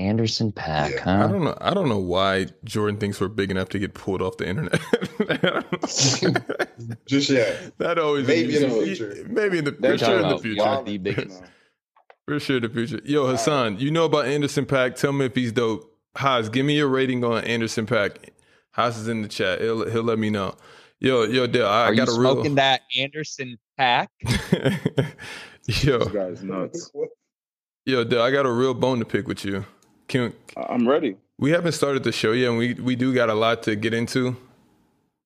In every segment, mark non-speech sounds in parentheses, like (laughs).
Anderson Paak, Yeah, huh? I don't know. I don't know why Jordan thinks we're big enough to get pulled off the internet. (laughs) (laughs) Just yet. that always Maybe in the future. Maybe in the for They're sure in the future. about one of the. For sure in the future. Yo, Hassan, you know about Anderson Paak? Tell me if he's dope. Haas, give me your rating on Anderson Paak. Haas is in the chat. He'll he'll let me know. Yo, yo, Dale, I Are you got a real smoking that Anderson Paak? (laughs) yo, This guy's nuts. yo, Dale, I got a real bone to pick with you. Can I'm ready. we haven't started the show yet, and we we do got a lot to get into.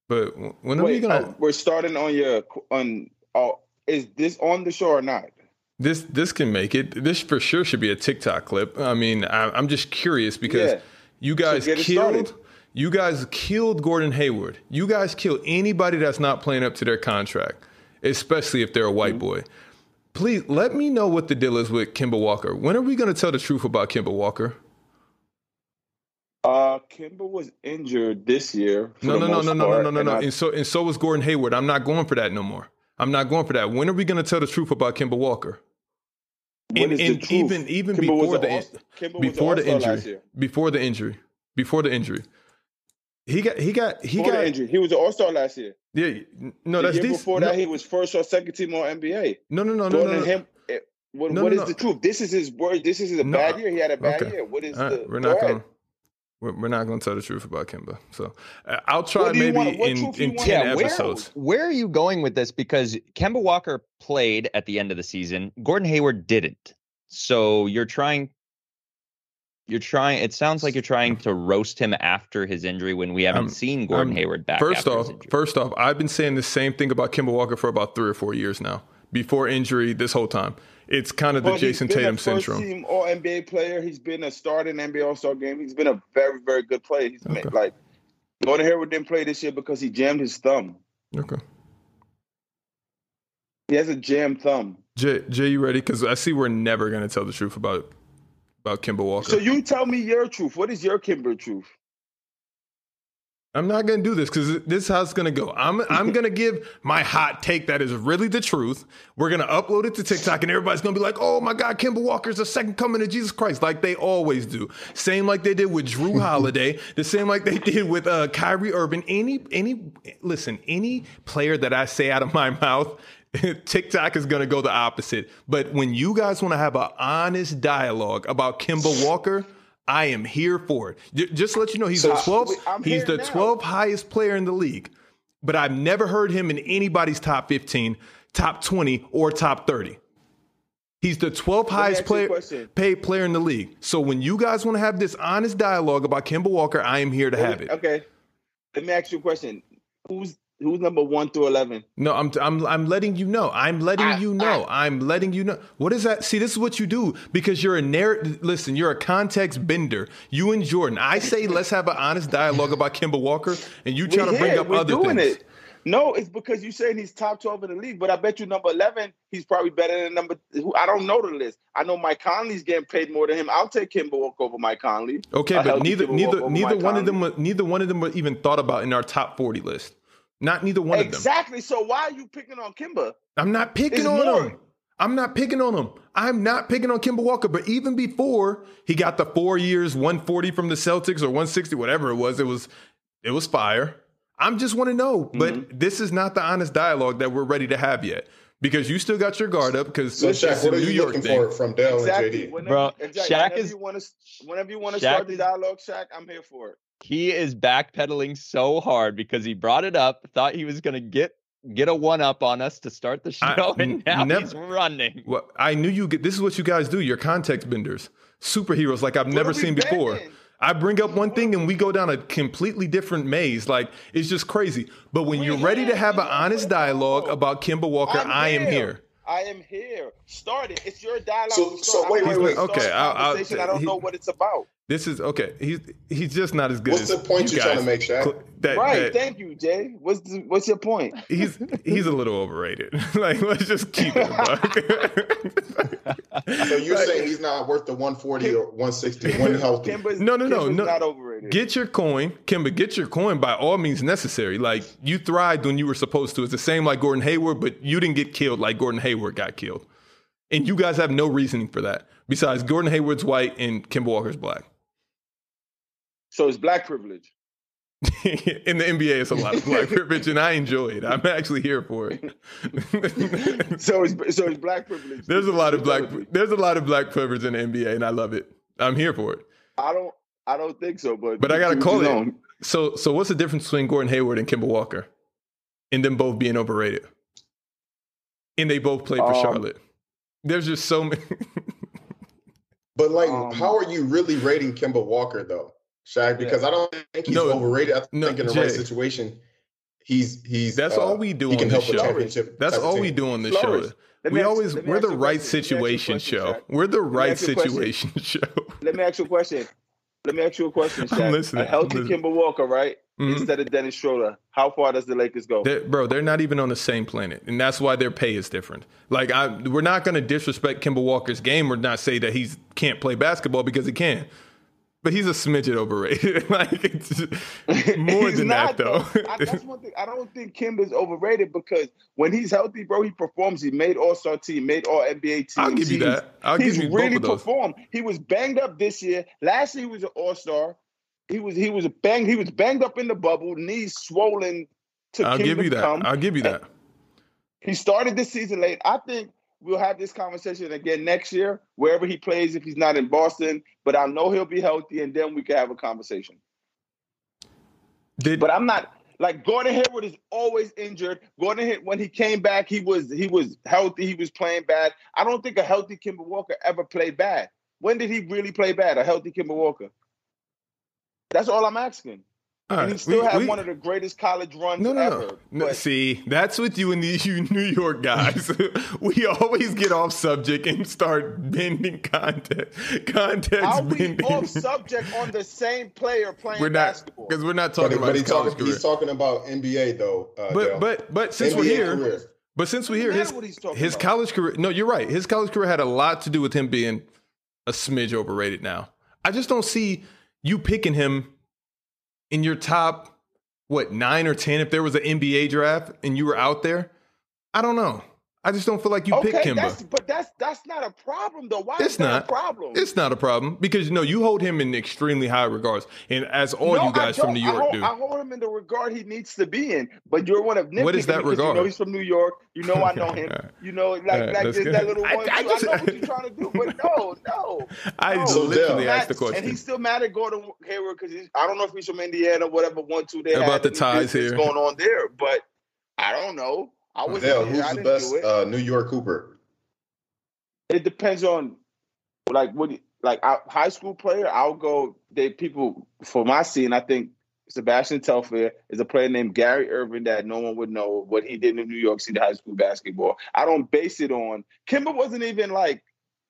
But when are we gonna? Oh, we're starting on your on. Oh, is this on the show or not? This this can make it. This for sure should be a TikTok clip. I mean, I, I'm just curious because Yeah. you guys killed. started. You guys killed Gordon Hayward. You guys killed anybody that's not playing up to their contract, especially if they're a white Mm-hmm. boy. Please let me know what the deal is with Kemba Walker. When are we going to tell the truth about Kemba Walker? Uh, Kemba was injured this year. No, no, no, no, no, no, no, no, and so and so was Gordon Hayward. I'm not going for that no more. I'm not going for that. When are we going to tell the truth about Kemba Walker? What And, is the and truth? even even Kemba before the all- Kemba was an before the injury, before the injury, before the injury, he got he got he Before got injury, he was an all star last year. yeah. No, the that's year before no, that, he was first or second team all NBA. no, no, no, no, Gordon no, no. him. eh, What, No, what no, is no. the truth? This is his word. This is a bad year. He had a bad okay. year. What is All the? we're not going. We're, we're not going to tell the truth about Kemba. So uh, I'll try What do you maybe want- in in ten Yeah, where- episodes. Where are you going with this? Because Kemba Walker played at the end of the season. Gordon Hayward didn't. So you're trying. You're trying. It sounds like you're trying to roast him after his injury when we haven't I'm- seen Gordon I'm- Hayward back. First after off, his first off, I've been saying the same thing about Kemba Walker for about three or four years now. Before injury, this whole time, it's kind of the Jayson Tatum syndrome. Team All NBA player. He's been a starter in NBA All Star game. He's been a very, very good player. He's Okay. been, like Gordon Hayward didn't play this year because he jammed his thumb. Okay, He has a jammed thumb. Jay, Jay, you ready? Because I see we're never going to tell the truth about about Kemba Walker. So you tell me your truth. What is your Kemba truth? I'm not going to do this because this is how it's going to go. I'm I'm going (laughs) to give my hot take that is really the truth. We're going to upload it to TikTok and everybody's going to be like, "Oh my God, Kemba Walker's the second coming of Jesus Christ," like they always do. Same like they did with Jrue (laughs) Holiday. The same like they did with uh, Kyrie Irving. Any any listen, any player that I say out of my (laughs) mouth. TikTok is going to go the opposite. But when you guys want to have an honest dialogue about Kemba Walker, I am here for it. J- Just to let you know, he's So- the 12th. I'm He's the now. 12th highest player in the league, but I've never heard him in anybody's top 15, top 20, or top 30. He's the 12th highest ask you a player, paid player in the league. So when you guys want to have this honest dialogue about Kemba Walker, I am here to have it. Okay. Let me ask you a question. Who's who's number one through eleven? No, I'm I'm I'm letting you know. I'm letting I- you know. I'm letting you know. What is that? See, this is what you do because you're a narrative. Listen, you're a context bender. You and Jordan. I say let's have an honest dialogue about Kemba Walker, and you try We're to bring here. up We're other doing things. it. No, it's because you're saying he's top twelve in the league, but I bet you number eleven, he's probably better than number. I don't know the list. I know Mike Conley's getting paid more than him. I'll take Kemba Walker over Mike Conley. Okay, A but neither neither neither Mike one of them neither one of them were even thought about in our top 40 list. Not neither one of them. Exactly. So why are you picking on Kemba? I'm not picking It's on more. him. I'm not picking on him. I'm not picking on Kemba Walker. But even before he got the four years, 140 from the Celtics or 160, whatever it was, it was it was fire. I'm just want to know. But Mm-hmm. this is not the honest dialogue that we're ready to have yet. Because you still got your guard up because So, Shaq, what are New you York looking thing. for from Dell Exactly. and JD? Whenever, Bro, exactly. Shaq whenever is- you want to, whenever you want to start the dialogue, Shaq, I'm here for it. He is backpedaling so hard because he brought it up, thought he was going to get get a one up on us to start the show, (laughs) n- and now never- he's running. Well, I knew you get this is what you guys do. You're context benders, superheroes like I've never are we seen before. I bring up one thing and we go down a completely different maze. Like it's just crazy. But when We're you're ready to have an honest dialogue about Kemba Walker, I'm I am here. I am here. Start it. It's your dialogue. So- so wait, wait, wait. Okay, start a I'll- I'll- conversation. I don't he- know what it's about. This is okay. He's he's just not as good What's as the point you you're trying to make, Shaq? That, Right. that- Thank you, Jay. What's the, what's your point? he's he's a little overrated. (laughs) like let's just keep it. So you're saying he's not worth the 140 or 160 when healthy? Kemba's, No, no, no, Kemba's no. not overrated. Get your coin, Kemba. Get your coin by all means necessary. Like you thrived when you were supposed to. It's the same like Gordon Hayward, but you didn't get killed like Gordon Hayward got killed. And you guys have no reasoning for that. Besides, Gordon Hayward's white and Kemba Walker's black. So it's black privilege. (laughs) in the NBA, it's a lot of (laughs) black privilege, and I enjoy it. I'm actually here for it. (laughs) so it's so it's black privilege. There's a lot of black. There's a lot of black privilege in the NBA, and I love it. I'm here for it. I don't. I don't think so, but but I gotta call it. Know. So so what's the difference between Gordon Hayward and Kemba Walker, and them both being overrated? And they both played for um, Charlotte. There's just so many. but like, um, how are you really rating Kemba Walker though? Shaq, because yeah. I don't think he's no, overrated. I no, think in the Jay, right situation, he's he's. That's uh, all we do on the show. That's all we do on the show. We ask, always we're the right situation (laughs) show. We're the right situation show. Let me ask you a question. Let me ask you a question, Shaq. I'm listening. A healthy Kemba Walker, right? Mm-hmm. Instead of Dennis Schroeder, how far does the Lakers go? They're, bro, they're not even on the same planet, and that's why their pay is different. Like, I, we're not going to disrespect Kemba Walker's game or not say that he can't play basketball because he can. But he's a smidget overrated. (laughs) like it's (laughs) more than not, that, though. I, that's one thing. I don't think Kemba's overrated because when he's healthy, bro, he performs. He made All Star team, made All NBA team. I'll give you that. I'll he's give you that. He's really performed. He was banged up this year. Last year he was an All Star. He was he was banged. He was banged up in the bubble, knees swollen. To I'll give you that. Come. I'll give you that. He started this season late. I think we'll have this conversation again next year, wherever he plays, if he's not in Boston. But I know he'll be healthy, and then we can have a conversation. Did, but I'm not like Gordon Hayward is always injured. Gordon when he came back, he was he was healthy. He was playing bad. I don't think a healthy Kemba Walker ever played bad. When did he really play bad? A healthy Kemba Walker. That's all I'm asking. All and right. he still we, had we, one of the greatest college runs no, no, ever. No. See, that's with you and the (laughs) you New York guys. (laughs) we always get off subject and start bending context. Context How bending. we off (laughs) subject on the same player playing we're not, basketball? Because we're not talking but, about but he's, talking, he's talking about NBA though. Uh, but but but since NBA we're here, career. but since we're here, his his about. college career. No, you're right. His college career had a lot to do with him being a smidge overrated. Now, I just don't see you picking him in your top, what, nine or 10 if there was an NBA draft and you were out there? I don't know. I just don't feel like you okay, picked Kemba. That's, but that's that's not a problem though. Why it's is that not, a problem? It's not a problem because you know you hold him in extremely high regards, and as all no, you guys from New York I hold, do, I hold him in the regard he needs to be in. But you're one of what is that regard? You know he's from New York. You know I (laughs) know him. You know like like this, that little one. I, I, just, I, know what you're trying to do, but (laughs) no, no. I no. literally asked the question, and he's still mad at Gordon Hayward because I don't know if he's from Indiana, or whatever. One two they about the ties here going on there, but I don't know. I was who's the best uh, New York Cooper? It depends on like what like high school player. I'll go. They people for my scene. I think Sebastian Telfair is a player named Gary Irvin that no one would know what he did in New York City high school basketball. I don't base it on Kemba wasn't even like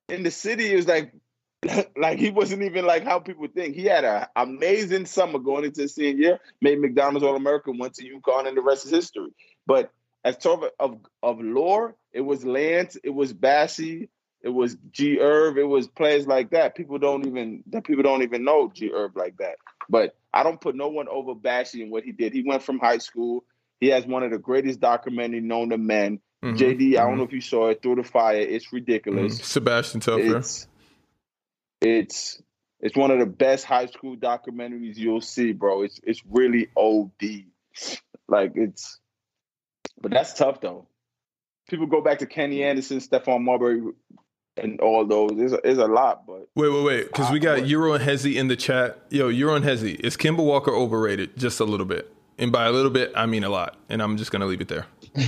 in the city. It was like (laughs) like he wasn't even like how people think. He had an amazing summer going into the senior year, made McDonald's All American, went to UConn, and the rest is history. But as talk of of lore, it was Lance, it was Bassy, it was G Herb, it was players like that. People don't even that people don't even know G Herb like that. But I don't put no one over Bassy and what he did. He went from high school. He has one of the greatest documentary known to men. Mm-hmm. JD, mm-hmm. I don't mm-hmm. know if you saw it, Through the Fire. It's ridiculous. Mm-hmm. Sebastian Telfair. It's, it's it's one of the best high school documentaries you'll see, bro. It's it's really OD. Like it's but that's tough though. People go back to Kenny mm-hmm. Anderson, Stephon Marbury, and all those. There's a, there's a lot, but wait, wait, wait, because we got Euro and Hezzy in the chat. Yo, Euro and Hezzy, is Kemba Walker overrated? Just a little bit, and by a little bit, I mean a lot. And I'm just gonna leave it there. (laughs)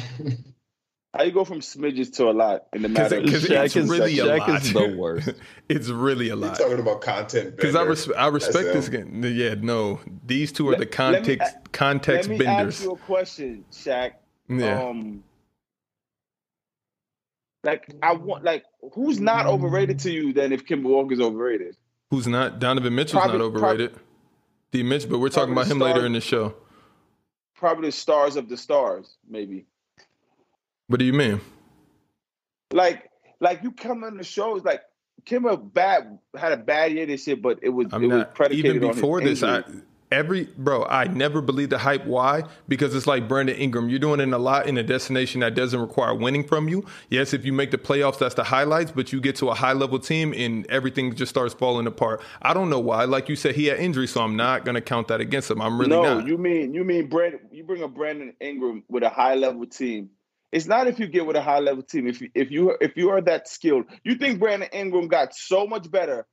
How you go from smidges to a lot in the matter? Because it's is, really a lot. Is the (laughs) worst. it's really a lot. You're talking about content because I, res- I respect this game. Yeah, no, these two are let, the context me, context let me benders. Ask you a question, Shaq. Yeah. Um, like I want like who's not overrated to you then if Kemba Walker's overrated? Who's not? Donovan Mitchell's probably, not overrated. Probably, D Mitch, but we're talking about him later in the show. Probably the stars of the stars, maybe. What do you mean? Like, like you come on the shows like Kemba bad had a bad year this year, but it was I'm it not, was predicated even before this. I, every bro, I never believe the hype. Why? Because it's like Brandon Ingram. You're doing it a lot in a destination that doesn't require winning from you. Yes, if you make the playoffs, that's the highlights, but you get to a high level team and everything just starts falling apart. I don't know why. Like you said, he had injury, so I'm not gonna count that against him. I'm really no, not. you mean you mean Brandon you bring a Brandon Ingram with a high level team. It's not if you get with a high level team. If you, if you if you are that skilled, you think Brandon Ingram got so much better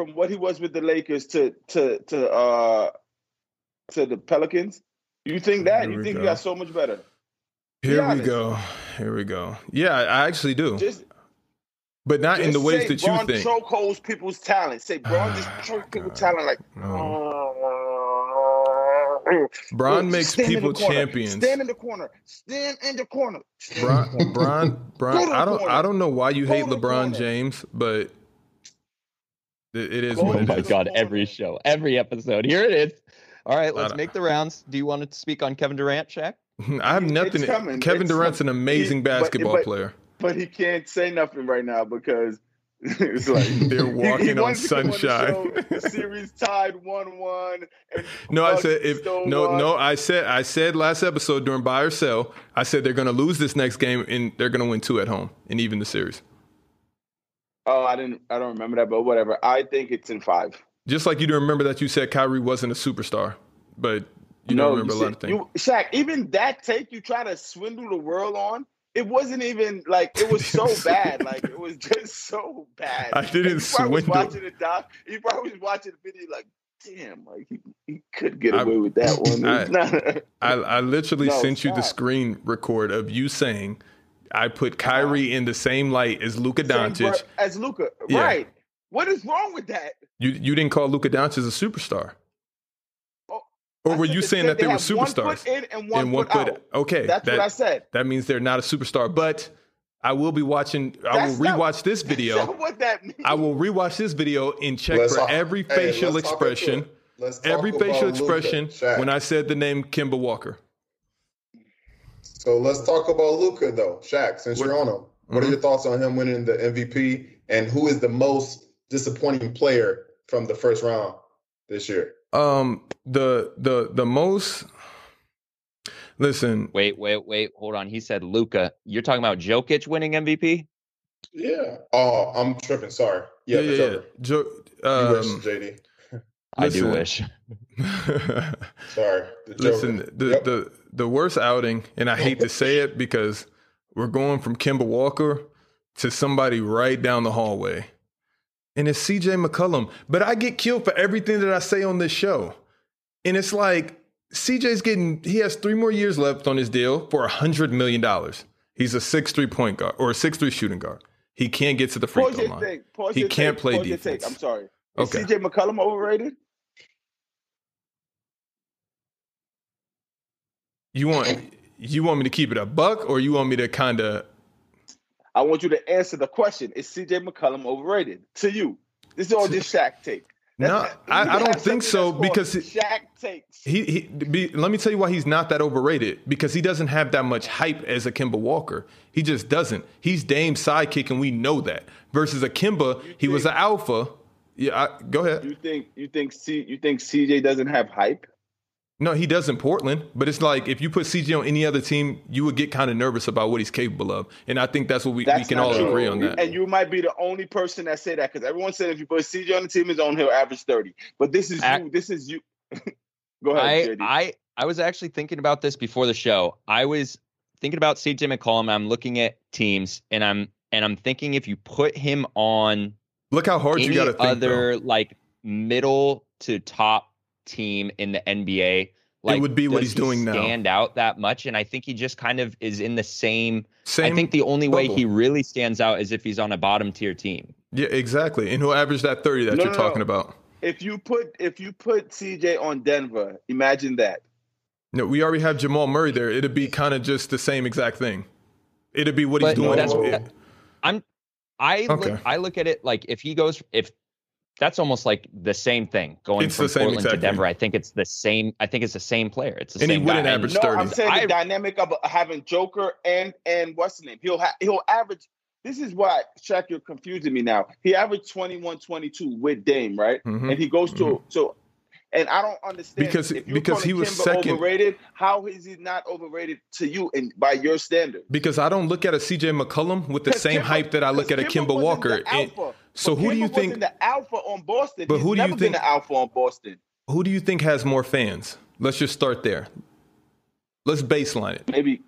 from what he was with the Lakers to to to uh to the Pelicans? You think that? Here you think go. he got so much better? Here we go. Here we go. Yeah, I actually do. Just, but not in the ways that Bron you think. Chokeholds people's talent. Say Bron just choke people's talent like. No. (laughs) Bron makes people champions. Stand in the corner. Stand in the corner. Bron, Bron, (laughs) Bron I don't, I don't know why you hate LeBron James, but it, it is. Oh what my is. god! Every show, every episode. Here it is. All right, let's make the rounds. Do you want to speak on Kevin Durant, Shaq? (laughs) I have nothing. Kevin it's Durant's an amazing he, basketball but, but, player, but he can't say nothing right now because (laughs) it's like (laughs) they're walking he, he on sunshine. On the, the, series tied one-one. No, I said if no, no. I said I said last episode during buy or sell. I said they're going to lose this next game and they're going to win two at home and even the series. Oh, I didn't. I don't remember that, but whatever. I think it's in five. Just like you don't remember that you said Kyrie wasn't a superstar, but you no, don't remember you a lot of things. You, Shaq, even that take you try to swindle the world on it wasn't even like it was so (laughs) bad. Like it was just so bad. I didn't swindle. Was watching the doc, he probably was watching the video like, damn, like he, he could get away I, with that one. (laughs) I, I, I, literally no, sent you the screen record of you saying, "I put Kyrie in the same light as Luka Doncic." As Luka, yeah. right? What is wrong with that? You you didn't call Luka Doncic a superstar. Oh, or were you saying that they, they were superstars? One foot in and one, and one foot, foot, out. Okay, that's that, what I said. That means they're not a superstar. But I will be watching. That's I will rewatch (laughs) not, this video. what that means. I will rewatch this video and check let's for every facial expression. every facial expression when I said the name Kemba Walker. So let's talk about Luka though, Shaq. Since what, you're on him, what mm-hmm. are your thoughts on him winning the MVP, and who is the most disappointing player from the first round this year? Um, the the the most. Listen. Wait, wait, wait. Hold on. He said Luka. You're talking about Jokic winning MVP? Yeah. Oh, I'm tripping. Sorry. Yeah, yeah, yeah. Jo- um, wish, JD. I do wish. (laughs) Sorry. The Listen, the, yep. the the worst outing, and I hate to (laughs) say it because we're going from Kemba Walker to somebody right down the hallway and it's CJ McCollum. But I get killed for everything that I say on this show. And it's like CJ's getting, he has three more years left on his deal for a $100 million. He's a six-three point guard or a six-three shooting guard. He can't get to the free throw line. he can't take. play Pause defense. I'm sorry. Is okay. CJ McCollum overrated? You want you want me to keep it a buck, or you want me to kind of I want you to answer the question: Is CJ McCollum overrated to you? This is all just Shaq take. no, I, I, don't think so because Shaq takes. He, he be, let me tell you why he's not that overrated because he doesn't have that much hype as a Kemba Walker. He just doesn't. He's Dame's sidekick, and we know that. Versus a Kemba, he was an alpha. Yeah, I, go ahead. You think you think C, you think CJ doesn't have hype? No, he does in Portland, but it's like if you put CJ on any other team, you would get kind of nervous about what he's capable of. And I think that's what we, that's we can all true. agree on that. And you might be the only person that say that because everyone said if you put CJ on the team, his own he'll average 30. But this is you. This is you. (laughs) Go ahead. I, I I was actually thinking about this before the show. I was thinking about CJ McCollum. I'm looking at teams and I'm and I'm thinking if you put him on Look how hard you got to think. Other though. like middle to top team in the NBA. Like, it would be what he's he doing stand now. Stand out that much, and I think he just kind of is in the same. Same. I think the only bubble. way he really stands out is if he's on a bottom tier team. Yeah, exactly, and he'll average that thirty that no, you're no, talking no. about. If you put if you put CJ on Denver, imagine that. No, we already have Jamal Murray there. It'd be kind of just the same exact thing. It'd be what but he's doing. That's, I'm I okay. look I look at it like if he goes if that's almost like the same thing going it's from Portland to Denver. Thing. I think it's the same. I think it's the same player. It's the and same. he wouldn't guy. average no, 30. I'm saying I, the dynamic of having Joker and and what's the name? He'll ha- he'll average. This is why Shaq, you're confusing me now. He averaged 21, 22 with Dame, right? Mm-hmm. And he goes to mm-hmm. so And I don't understand Because- because he was Kemba second. overrated. How is he not overrated to you and by your standard? Because I don't look at a CJ McCollum with the same Kemba- hype that I look at a Kemba Walker. And- so But who do you think? the alpha on Boston? But He's who do you think- the alpha on Boston? Who do you think has more fans? Let's just start there. Let's baseline it. Maybe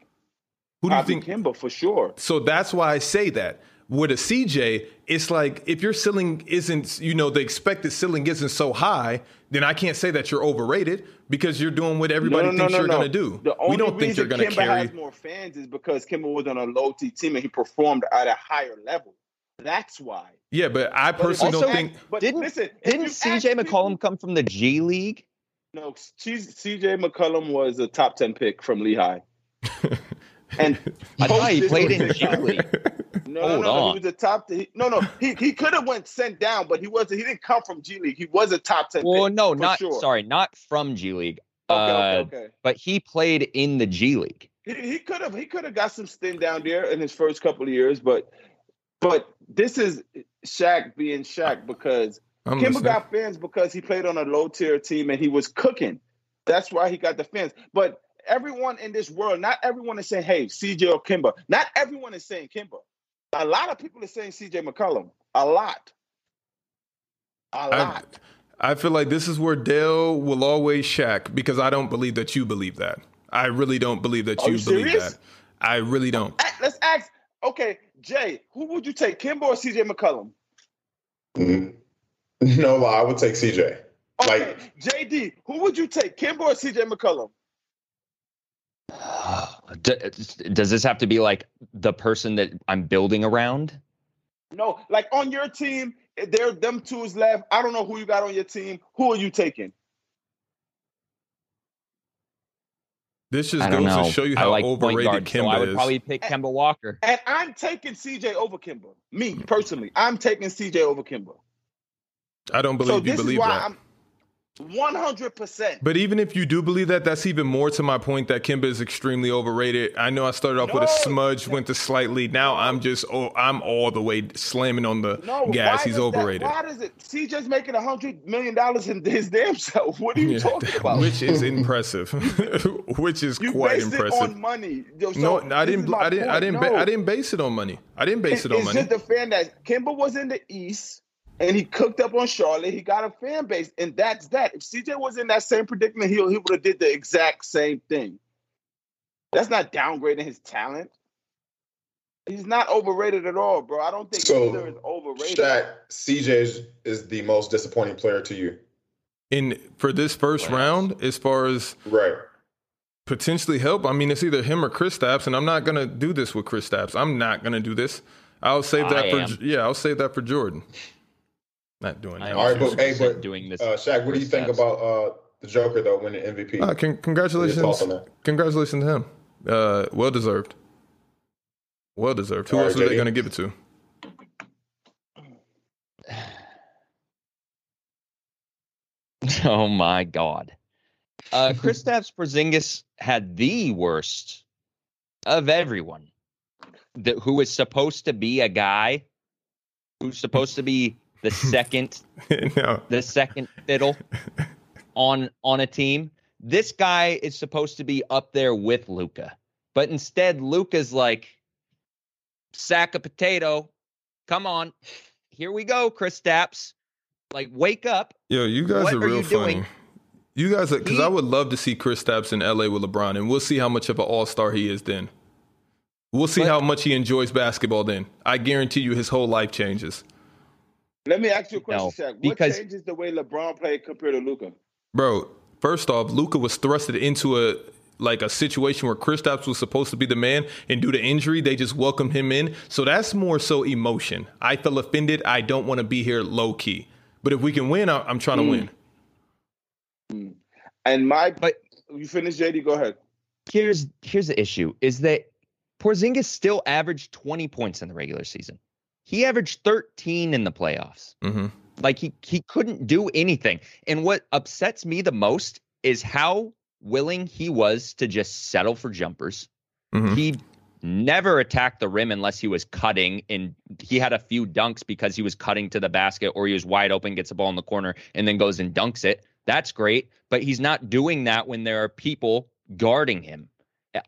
Who do you Bobby think? Kemba for sure. So that's why I say that. With a CJ, it's like if your ceiling isn't, you know, the expected ceiling isn't so high, then I can't say that you're overrated because you're doing what everybody no, no, thinks no, you're no. going to do. The only We don't think you're reason going to Kemba carry. has more fans is because Kemba was on a low T team and he performed at a higher level. That's why. Yeah, but I personally you Also, don't think. But Didn't- listen, Didn't CJ McCollum come from the G League? No, CJ McCollum was a top ten pick from Lehigh. (laughs) And I thought he played on in G TikTok. League. No, Hold no, no, on. He was a top. He, no, no. He he could have went sent down, but he wasn't. He didn't come from G League. He was a top ten. Well, pick, no, for not sure. sorry, not from G League. Okay, uh, okay, okay. But he played in the G League. He he could have he could have got some stint down there in his first couple of years, but but this is Shaq being Shaq because I'm Kemba listening. got fans because he played on a low tier team and he was cooking. That's why he got the fans. But everyone in this world, not everyone is saying, "Hey, CJ or Kemba." Not everyone is saying Kemba. A lot of people are saying CJ McCollum. A lot. A I, lot. I feel like this is where Dale will always shack because I don't believe that you believe that. I really don't believe that you, you believe serious? that. I really don't. Let's ask. Okay, Jay, who would you take, Kemba or CJ McCollum? Mm. (laughs) No lie, I would take CJ. Okay, Like- JD, who would you take, Kemba or CJ McCollum? Uh, d- Does this have to be like the person that I'm building around? No, like on your team, eh, there them two is left. I don't know who you got on your team. Who are you taking? This just goes know. to show you how like overrated guard, so I would is. probably pick Kemba Walker. And I'm taking CJ over Kemba. Me personally, I'm taking CJ over Kemba. I don't So believe you this is believe why that. I'm 100. percent But even if you do believe that, that's even more to my point that Kemba is extremely overrated. I know I started off with a smudge, went to slightly. Now I'm just, oh, I'm all the way slamming on the No, gas. He's does that- overrated. why does it? CJ's making a hundred million dollars in his damn self. What are you (laughs) Yeah, talking about? Which is (laughs) impressive. (laughs) Which is you quite impressive. it on money. So no, I didn't. I didn't. I didn't. No. Ba- I didn't base it on money. I didn't base it on it's money. just the fan that Kemba was in the East and he cooked up on Charlotte. He got a fan base, and that's that. If CJ was in that same predicament, he he would have did the exact same thing. That's not downgrading his talent. He's not overrated at all, bro. I don't think So, either is overrated. Shaq, CJ is, is the most disappointing player to you. In for this first Wow. round, as far as Right. potentially help, I mean, it's either him or Kristaps, and I'm not gonna do this with Kristaps. I'm not gonna do this. I'll save that I for am. yeah. I'll save that for Jordan. Not doing that. All right, but- hey, but, doing this. Uh, Shaq, what do you think Chris about uh, the Joker, though, winning MVP? Ah, con- What are your congratulations, thoughts congratulations to him. Uh, well deserved. Well deserved. Who All else right, are they gonna give it to? (sighs) Oh my god. Uh Chris (laughs) Kristaps Porzingis had the worst of everyone. That who is supposed to be a guy who's supposed to be the second (laughs) no. the second fiddle on on a team. This guy is supposed to be up there with Luka. But instead Luka's like sack of potato. Come on. Here we go, Kristaps. Like wake up. Yo, you guys What are are real you funny. doing? You guys, because I would love to see Kristaps in LA with LeBron, and we'll see how much of an all star he is then. We'll see But- how much he enjoys basketball then. I guarantee you his whole life changes. Let me ask you a question, No, Shaq. What because- changes the way LeBron played compared to Luka? Bro, first off, Luka was thrusted into a like a situation where Kristaps was supposed to be the man, and due to injury, they just welcomed him in. So that's more so emotion. I feel offended. I don't want to be here low key. But if we can win, I- I'm trying to Mm. win. And my, But- you finish, JD. Go ahead. here's here's the issue is that Porzingis still averaged 20 points in the regular season. He averaged 13 in the playoffs. hmm Like he he couldn't do anything. And what upsets me the most is how willing he was to just settle for jumpers. hmm He never attacked the rim unless he was cutting and he had a few dunks because he was cutting to the basket or he was wide open, gets the ball in the corner and then goes and dunks it. That's great, but he's not doing that when there are people guarding him.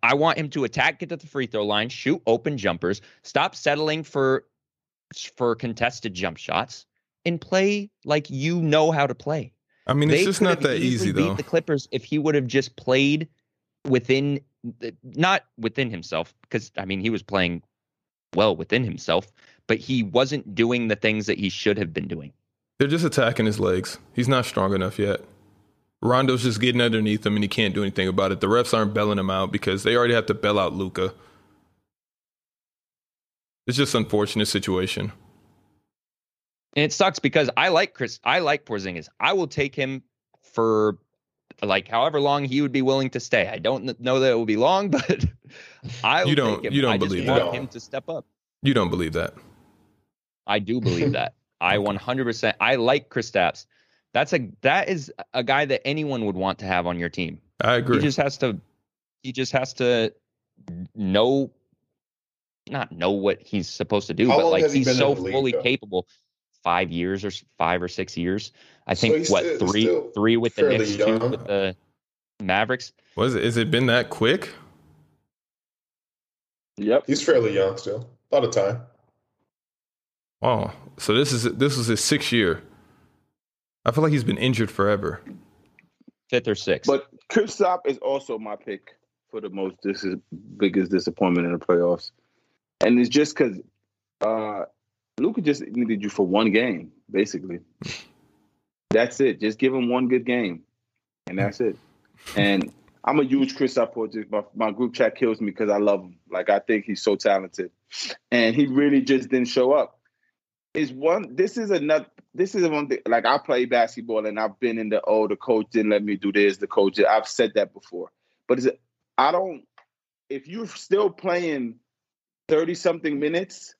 I want him to attack, get to the free throw line, shoot open jumpers, stop settling for for contested jump shots, and play like you know how to play. I mean, it's just not that easy beat though. The Clippers, if he would have just played within, not within himself, because I mean he was playing well within himself, but he wasn't doing the things that he should have been doing. They're just attacking his legs. He's not strong enough yet. Rondo's just getting underneath him, and he can't do anything about it. The refs aren't bailing him out because they already have to bail out Luka. It's just unfortunate situation. And it sucks because I like Chris. I like Porzingis. I will take him for like however long he would be willing to stay. I don't know that it will be long, (laughs) but I You don't- Take him. you don't I believe that. him to step up. You don't believe that? I do believe that. (laughs) I 100%. I like Kristaps. That's a that is a guy that anyone would want to have on your team. I agree. He just has to he just has to know not know what he's supposed to do, How but like he's he he's been in so the league, fully capable. Five years or five or six years. I think he's what still- three still three with the fairly Knicks, two with the Mavericks. Was it? Is it been that quick? Yep. He's fairly young still. A lot of time. Oh, so this is this was his sixth year. I feel like he's been injured forever. Fifth or sixth. But Kristaps is also my pick for the most this is biggest disappointment in the playoffs, and it's just because uh, Luka just needed you for one game, basically. That's it. Just give him one good game, and that's it. And I'm a huge Kristaps Porzingis. My, my group chat kills me because I love him. Like I think he's so talented, and he really just didn't show up. Is one. This is another. This is one thing. Like I play basketball, and I've been in the oh, the coach didn't let me do this. The coach. I've said that before, but is it? I don't. If you're still playing thirty something minutes,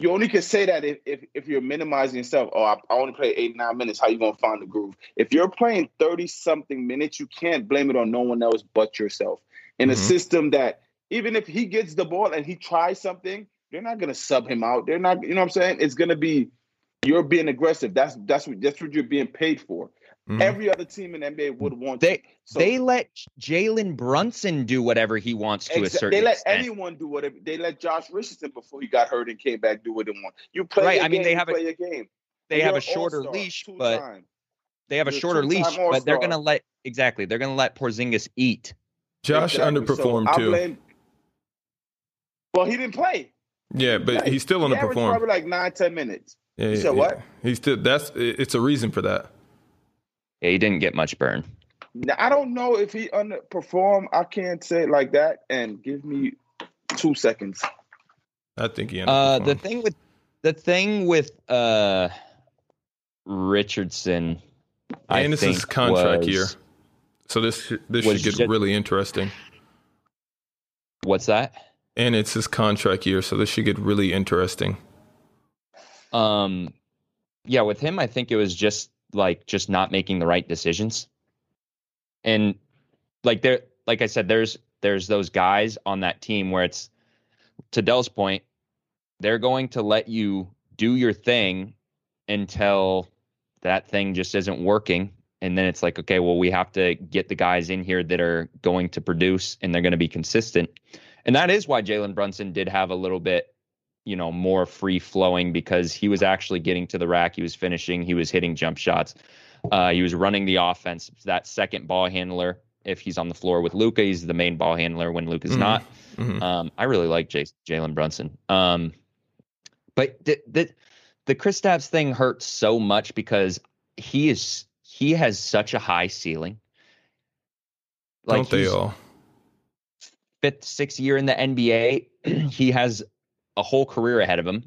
you only can say that if, if, if you're minimizing yourself. Oh, I, I only play eight nine minutes. How you gonna find the groove? If you're playing thirty something minutes, you can't blame it on no one else but yourself. In a Mhm. system that even if he gets the ball and he tries something, they're not gonna sub him out. They're not. You know what I'm saying? It's gonna be you're being aggressive. That's that's what that's what you're being paid for. Mhm. Every other team in the NBA would want they you. So- they let Jalen Brunson do whatever he wants to a Exa- certain they let extent. anyone do whatever. They let Josh Richardson before he got hurt and came back do what they want. You play. Right, Your I mean, game, they you have a- play your game. they have a shorter leash, but two-time. they have a You're shorter two-time leash, but they're gonna let exactly they're gonna let Porzingis eat. Josh Exactly. Underperformed I too. blame- well, he didn't play. yeah, but he's still He averaged underperformed. probably like nine, ten minutes. Yeah, You yeah, said yeah. what? He's still that's it's a reason for that. Yeah, he didn't get much burn. Now, I don't know if he underperformed. I can't say it like that. And give me two seconds. I think he Uh, the thing with the thing with uh Richardson, I and this think is contract was- year, so this this should get just- really interesting. What's that? And it's his contract year, so this should get really interesting. Um, yeah, with him, I think it was just like just not making the right decisions, and like there, like I said, there's there's those guys on that team where it's to Dell's point, they're going to let you do your thing until that thing just isn't working. And then it's like, okay, well, we have to get the guys in here that are going to produce and they're going to be consistent. And that is why Jalen Brunson did have a little bit, you know, more free flowing because he was actually getting to the rack. He was finishing, he was hitting jump shots. Uh, he was running the offense. That second ball handler, if he's on the floor with Luka, he's the main ball handler when Luka's Mhm. not. Mhm. Um, I really like Jalen Brunson. Um, but the, the the Kristaps thing hurts so much because he is he has such a high ceiling. Don't they all? fifth, sixth year in the NBA. (clears throat) he has a whole career ahead of him,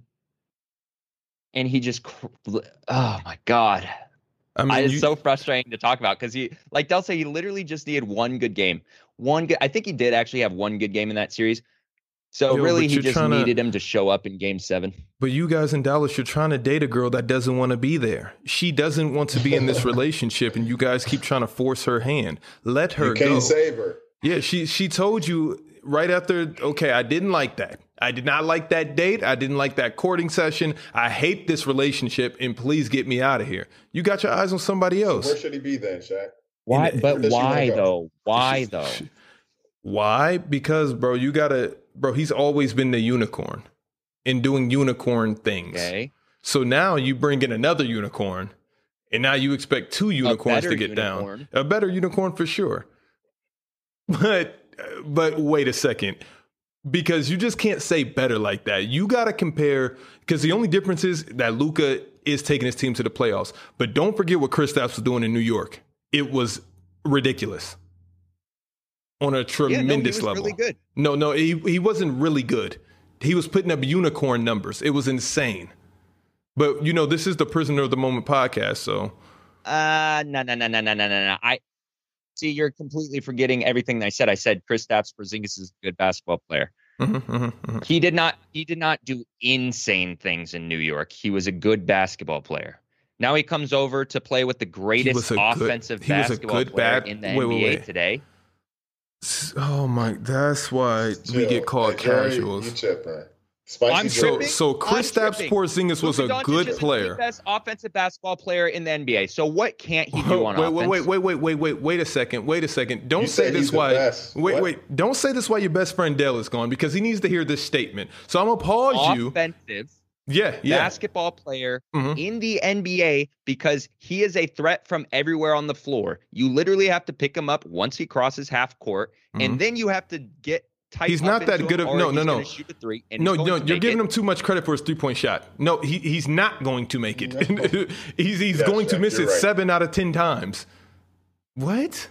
and he just oh my god, I mean, I, it's you- so frustrating to talk about because he, like Del say, he literally just needed one good game. One good. I think he did actually have one good game in that series. So Yo, really, he just tryna- needed him to show up in Game Seven. But you guys in Dallas, you're trying to date a girl that doesn't want to be there. She doesn't want to be in this (laughs) relationship, and you guys keep trying to force her hand. Let her You can't go. save her. Yeah, she she told you right after. Okay, I didn't like that. I did not like that date. I didn't like that courting session. I hate this relationship, and please get me out of here. You got your eyes on somebody else. Where should he be then, Shaq? Why? In- But Where does why go? though? Why (laughs) though? Why? Because, bro, you gotta, bro. He's always been the unicorn in doing unicorn things. Okay. So now you bring in another unicorn, and now you expect two unicorns to get unicorn. down. A better unicorn for sure. But but wait a second. Because you just can't say better like that. You got to compare because the only difference is that Luka is taking his team to the playoffs. But don't forget what Kristaps was doing in New York. It was ridiculous on a Yeah, tremendous no, he was level. really good. No, no, he he wasn't really good. He was putting up unicorn numbers. It was insane. But you know, this is the prisoner of the moment podcast, so Uh no no no no no no no no. I see you're completely forgetting everything I said. I said Kristaps Porzingis is a good basketball player. mhm, mhm, mhm. He did not he did not do insane things in New York. He was a good basketball player. Now he comes over to play with the greatest was a good- offensive he was a basketball good player bat- in the wait, wait, NBA wait. today. Oh my, that's why we get called Hey, casuals. You tripping? Spicy I'm So, so Chris I'm Stapps. Porzingis was Luka a Doncic good is player. the best offensive basketball player in the NBA. So what can't he do (laughs) on wait, offense? wait, wait, wait, wait, wait, wait, wait a second. Wait a second. Don't You say this why. Wait, What? wait. Don't say this why your best friend Dell is gone because he needs to hear this statement. So I'm gonna pause you. Offensive Yeah, yeah. basketball player Mhm. in the NBA because he is a threat from everywhere on the floor. You literally have to pick him up once he crosses half court, Mhm. and then you have to get tight. He's not that good of- no, no, no. Shoot a three. And No, no, you're giving it. him too much credit for his three point shot. No, he he's not going to make it. (laughs) he's he's Yeah, going to miss it right. seven out of ten times. What?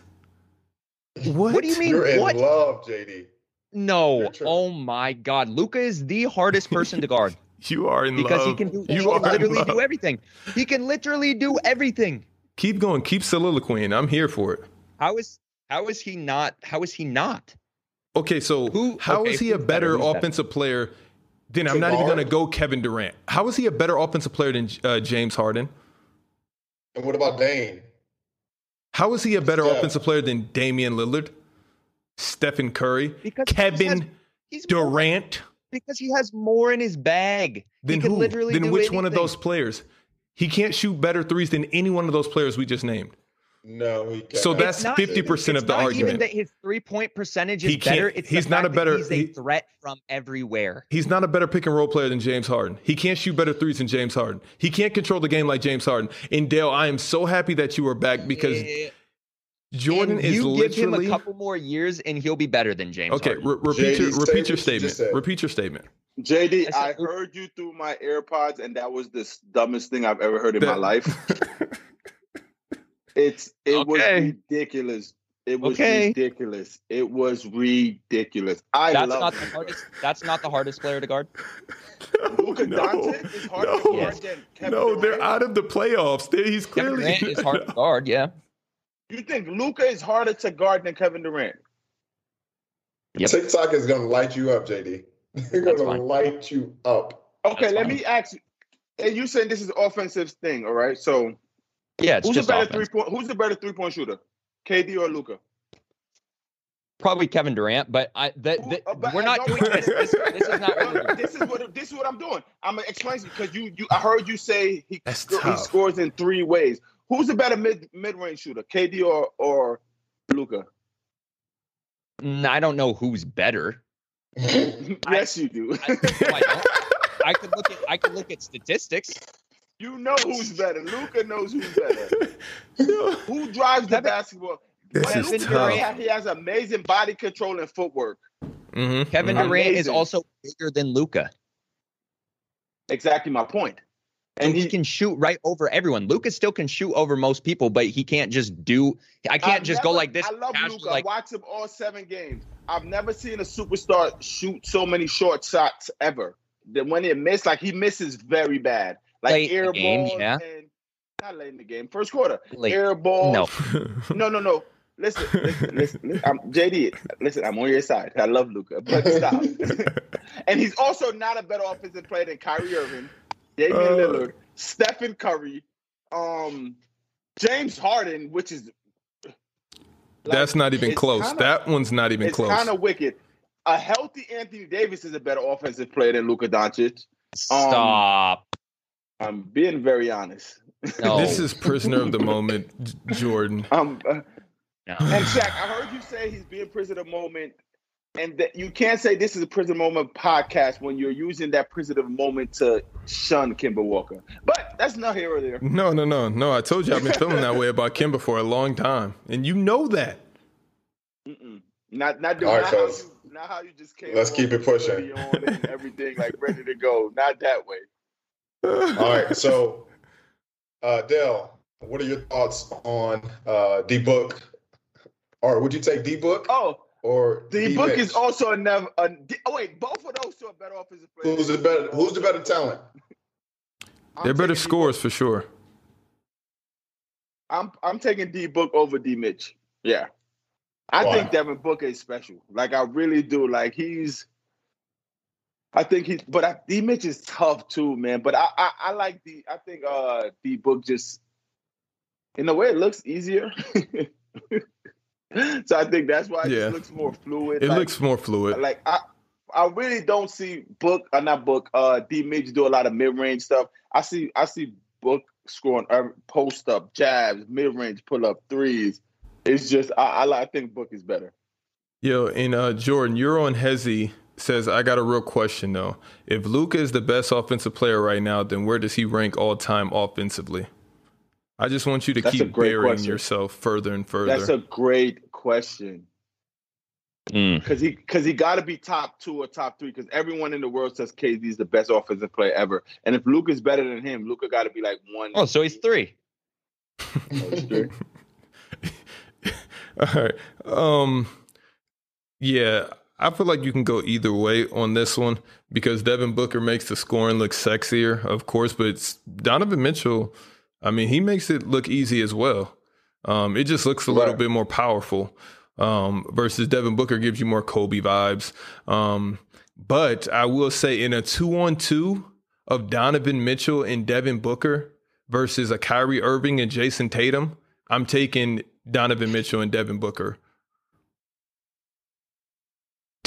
What? What do you mean? You're in what? love, JD. No. Oh my God, Luka is the hardest person to guard (laughs) You are in because love. he can do. he You can are in literally love. do everything. He can literally do everything. Keep going. Keep soliloquying. I'm here for it. How is how is he not? How is he not? Okay, so Who- how is okay, he a better? better Who's better? offensive player? Then I'm To not even going to go Kevin Durant. How is he a better offensive player than uh, James Harden? And what about Dame? How is he a better Steph. offensive player than Damian Lillard, Stephen Curry, Because he has- Kevin He's more- Durant? because he has more in his bag. Then he can who? literally Then do which one of those players? He can't shoot better threes than any one of those players we just named. No, he can't. So that's 50% of the not argument. Even that his three point percentage is He can't- better. It's he's not a better- he's a he- threat from everywhere. He's not a better pick and roll player than James Harden. He can't shoot better threes than James Harden. He can't control the game like James Harden. And Dale, I am so happy that you are back because Yeah. Jordan And is you literally give him a couple more years, and he'll be better than James. okay. Harden. Re- repeat your repeat your statement. just said. Repeat your statement. JD, I said- I heard you through my AirPods, and that was the dumbest thing I've ever heard in my life. (laughs) It's it Okay. was ridiculous. It was Okay. ridiculous. It was ridiculous. I that's love not the hardest. That's not the hardest player to guard. Luka no, Doncic is harder no, to guard than Kevin no, they're out of the playoffs. They- He's Kevin clearly Durant is hard to (laughs) guard. Yeah. You think Luka is harder to guard than Kevin Durant? Yep. TikTok is gonna light you up, JD. They're gonna fine. light you up. Okay, That's let fine. me ask you. And you said this is offensive thing, all right? So Yeah, it's who's the just better offense. three point? Who's the better three point shooter, KD or Luka? Probably Kevin Durant, but I that, Who- that- uh, but we're not doing this. This, this is not what this is what this is what I'm doing. I'm gonna explain because you you I heard you say he That's sco- he scores in three ways. Who's the better mid mid range shooter, KD or or Luka? Mm, I don't know who's better. (laughs) yes, you do. I, no, I don't. I could look at I could look at statistics. You know who's better. Luka knows who's better. (laughs) Who drives the basketball? This Kevin is Durant, tough. He has amazing body control and footwork. Mhm, Kevin mhm. Durant is also bigger than Luka. Exactly my point. And And he, he can shoot right over everyone. Luka still can shoot over most people, but he can't just do. I can't I've just go like this. I love casual, Luka. like- Watch him all seven games. I've never seen a superstar shoot so many short shots ever. That when he missed, like he misses very bad, like Late air game, balls yeah. and not late in the game, first quarter, Late. air balls. No. (laughs) no, no, no. Listen, listen, listen. listen. I'm, JD, listen, I'm on your side. I love Luka, but stop. (laughs) and he's also not a better offensive player than Kyrie Irving, Damian Uh. Lillard, Stephen Curry, um, James Harden, which is like, That's not even close. kinda- that one's not even it's close. kind of wicked. a healthy Anthony Davis is a better offensive player than Luka Doncic. Um, Stop. I'm being very honest. no. This is prisoner of the moment, Jordan. Um, uh, No. and Shaq, I heard you say he's being prisoner of the moment, and that you can't say this is a prisoner moment podcast when you're using that prisoner of the moment to shun Kemba Walker. But that's not here or there. No, no, no, no. I told you I've been (laughs) feeling that way about Kemba for a long time, and you know that. Mm-mm. Not not, the, All right, not, how fellas. you, not how you just came. Let's keep it pushing. and everything like ready to go. Not that way. All right, so uh, Dell, what are your thoughts on uh, D Book? Or would you take D Book Oh, or the D book is also another. A, oh wait, both of those two are better offensive players. Who's the better? Who's the better talent? They're better taking D- scores for sure. I'm I'm taking D Book over D Mitch. Yeah. I Why? think Devin Booker is special. Like I really do. Like he's I think he but I, D Mitch is tough too, man. But I, I I like the I think uh D Book just in a way it looks easier. (laughs) so I think that's why it Yeah. looks more fluid. It like, looks more fluid. like I I really don't see Book uh, not Book uh D Mitch do a lot of mid range stuff. I see I see Book scoring uh, post up jabs, mid range pull up threes. It's just I, I I think Book is better. Yo, and uh, Jordan, you're on Hezi says, I got a real question though. If Luka is the best offensive player right now, then where does he rank all time offensively? I just want you to That's keep great burying question. yourself further and further. That's a great question Mm. because he because he got to be top two or top three because everyone in the world says KD is the best offensive player ever. And if Luke is better than him, Luka got to be like one. Oh, so he's three. That's true. (laughs) All right. Um yeah, I feel like you can go either way on this one because Devin Booker makes the scoring look sexier, of course, but it's Donovan Mitchell, I mean, he makes it look easy as well. Um, it just looks a little Right. bit more powerful. Um, versus Devin Booker gives you more Kobe vibes. Um, but I will say in a two on two of Donovan Mitchell and Devin Booker versus a Kyrie Irving and Jayson Tatum, I'm taking Donovan Mitchell and Devin Booker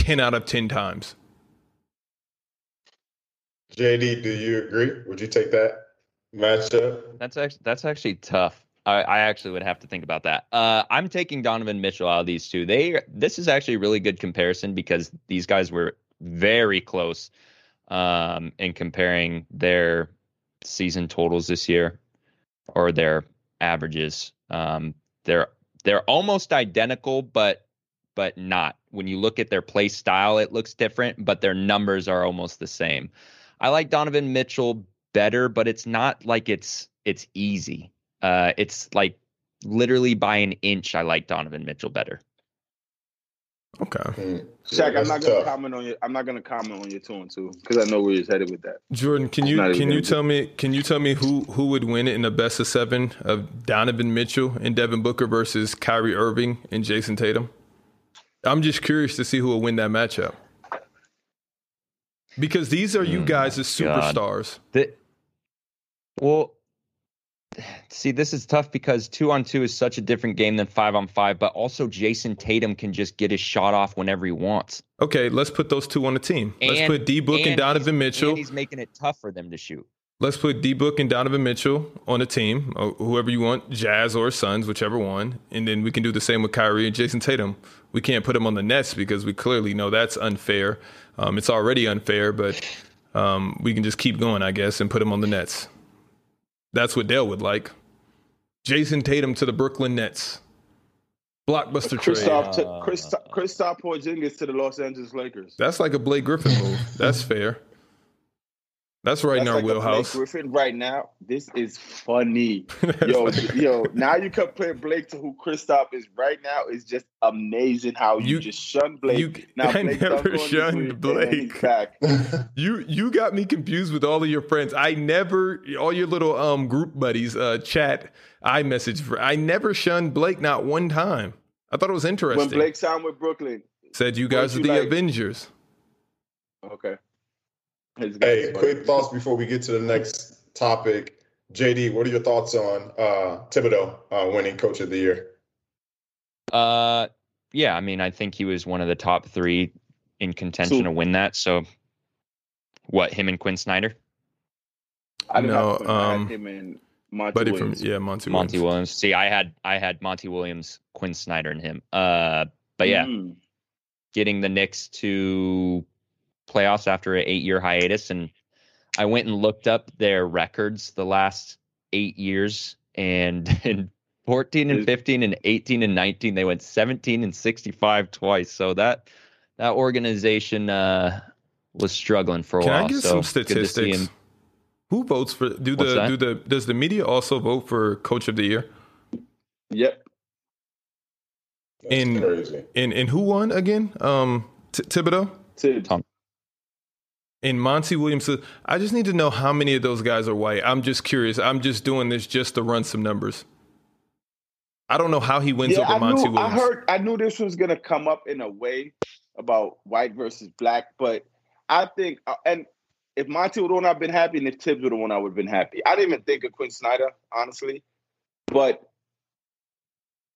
10 out of 10 times. JD, do you agree? Would you take that matchup? That's actually that's actually tough. I, I actually would have to think about that. Uh, I'm taking Donovan Mitchell out of these two. They this is actually a really good comparison because these guys were very close um, in comparing their season totals this year or their averages. Um, they're they're almost identical, but but not. When you look at their play style, it looks different, but their numbers are almost the same. I like Donovan Mitchell better, but it's not like it's it's easy. Uh, it's like literally by an inch. I like Donovan Mitchell better. Okay. Hmm. Shaq, Yeah, I'm not gonna tough. comment on your. I'm not gonna comment on your two and two because I know where you're headed with that. Jordan, can you can you tell me can you tell me who who would win it in a best of seven of Donovan Mitchell and Devin Booker versus Kyrie Irving and Jayson Tatum? I'm just curious to see who will win that matchup. Because these are you Mm, guys as superstars. The, well, see, this is tough because two on two is such a different game than five on five. But also, Jayson Tatum can just get his shot off whenever he wants. Okay, let's put those two on the team. let's put D Book and, and Donovan Mitchell. And he's making it tough for them to shoot. Let's put D Book and Donovan Mitchell on a team, whoever you want, Jazz or Suns, whichever one. And then we can do the same with Kyrie and Jayson Tatum. We can't put them on the Nets because we clearly know that's unfair. Um, it's already unfair, but um, we can just keep going, I guess, and put them on the Nets. That's what Dale would like. Jayson Tatum to the Brooklyn Nets. Blockbuster trade. Kristaps to Uh, Kristaps Kristaps Porzingis to the Los Angeles Lakers. That's like a Blake Griffin move. That's fair. That's right in our like a Blake wheelhouse. Griffin right now. This is funny. (laughs) Yo, yo, now you compare Blake to who Kristaps is right now is just amazing how you, You- just shun Blake. you- now I Blake never dunked on you, shunned and then he's Blake. back. (laughs) You you got me confused with all of your friends. I never all your little um group buddies uh chat I message for I never shunned Blake not one time. I thought it was interesting. When Blake signed with Brooklyn. said you guys are the like- Avengers. Okay. His Hey, quick thoughts before we get to the next topic. JD, what are your thoughts on uh, Thibodeau uh, winning Coach of the Year? Uh, yeah, I mean, I think he was one of the top three. in contention So- to win that. So, what him and Quin Snyder, I didn't No, have, Quin. I um, him and Monty Buddy from yeah, Monty. Monty Williams. Williams. See, I had I had Monty Williams, Quin Snyder, and him. Uh, but yeah, Mm. getting the Knicks to playoffs after an eight year hiatus. And I went and looked up their records the last eight years. And (laughs) in 14 and 15 and 18 and 19, they went 17 and 65 twice. So that that organization uh, was struggling for a Can while. I get so some good to see statistics? Who votes for do What's the that? do the does the media also vote for coach of the year? Yep. That's In- crazy. And and who won again? Um, T- Thibodeau To, Tom. And Monty Williams. I just need to know how many of those guys are white. I'm just curious. I'm just doing this just to run some numbers. I don't know how he wins yeah, over I Monty knew. I heard. I knew this was gonna come up in a way about white versus black, but I think uh, and if Monty would have I've been happy, and if Thibs would have won, I would have been happy. I didn't even think of Quin Snyder, honestly, but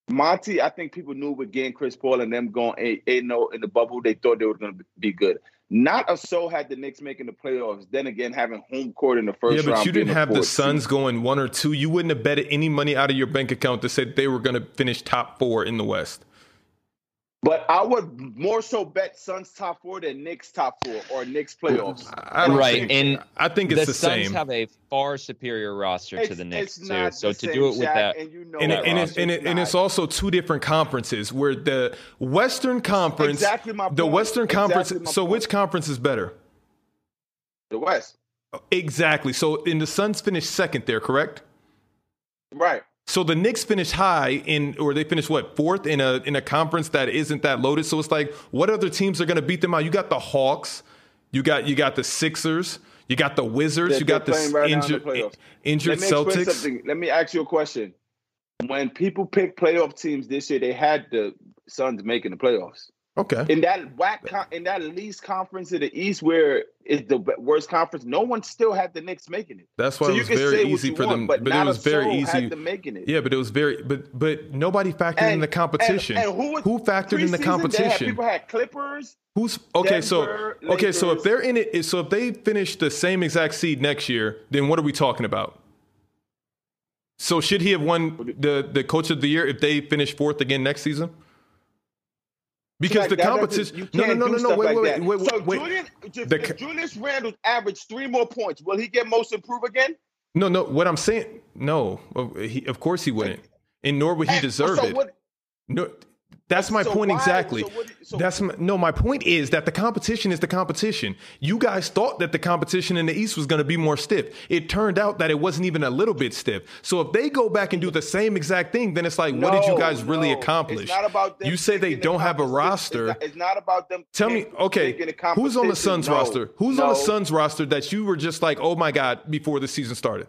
Monty, I think people knew with getting Chris Paul and them going a no in the bubble, they thought they were going to be good. Not a soul had the Knicks making the playoffs. Then again, having home court in the first round. yeah, but round. you didn't have the Suns seed. going one or two. You wouldn't have betted any money out of your bank account to say they were going to finish top four in the West. But I would more so bet Suns top four than Knicks top four or Knicks playoffs. I Right, think- and I think it's the, the, Suns same. have a far superior roster to the Knicks too. not So the to do it with Shaq, that, and you know and, that and, roster. it, and, it, and it's also two different conferences where the Western Conference, exactly my the. Western Conference. Exactly my so point. which conference is better? the West, Exactly. So in the Suns finished second there, correct? right? So the Knicks finished high in, or they finished what fourth in a in a conference that isn't that loaded. So it's like, what other teams are going to beat them out? You got the Hawks, you got you got the Sixers, you got the Wizards, They're- you got the right now in injured Let Celtics. Let me ask you a question. When people pick playoff teams this year, they had the Suns making the playoffs. Okay, In that whack, con- in that least conference in the East, where it's the worst conference, no one still had the Knicks making it. that's why so it was very easy for want, them. but, But, it was very easy. Making it. Yeah, but it was very, but but nobody factored in the competition. And, and who, was- who factored in the they had- competition? people had Clippers. Who's okay? so Denver, okay, so if they're in it, so if they finish the same exact seed next year, then what are we talking about? So should he have won the the coach of the year if they finish fourth again next season? Because Like, the competition. No, no, no, no, no. Wait, like wait, wait, wait, So wait. Julian, if, The if Julius Randle averaged three more points, will he get most improved again? No, no. What I'm saying, no. Of- He, of course he wouldn't, and nor would he And deserve so it. what- No, that's my so point why- exactly. so what- so- that's my, no. My point is that the competition is the competition. You guys thought that the competition in the East was going to be more stiff. It turned out that it wasn't even a little bit stiff. So if they go back and do the same exact thing, then it's like, what did you No, guys really no. accomplish? It's not about them you say they don't have a roster. It's not, it's not about them. Tell me, okay, who's on the. Suns No, roster? Who's on the. Suns roster that you were just like, oh my god, before the season started?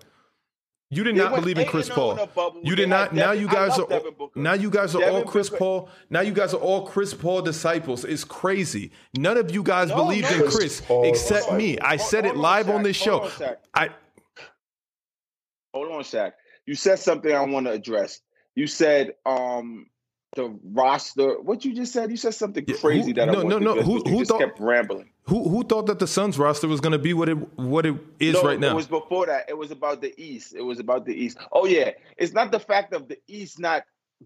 You did They not believe in Chris and 0 in Paul. You did had not. Now you guys are. Devin Now you guys are all Chris Booker- Paul. Now you guys are all Chris Paul disciples. It's crazy. None of you guys No, believed no. in Chris Chris Paul except me. I said it hold on, live on Shaq. this Hold show. on, I Hold on, Shaq. You said something I want to address. You said um the roster. What you just said? You said something Yeah, crazy who- that I no, want no, to no, address, who- you who just thought- kept rambling. Who who thought that the Suns roster was going to be what it what it is no, right now? It was before that. It was about the East. It was about the East. Oh yeah, it's not the fact of the East not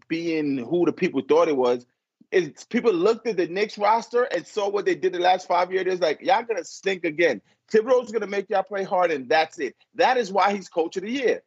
being who the people thought it was. It's people looked at the Knicks roster and saw what they did the last five years. It's like y'all gonna stink again. Thibodeau's gonna make y'all play hard, and that's it. That is why he's coach of the year.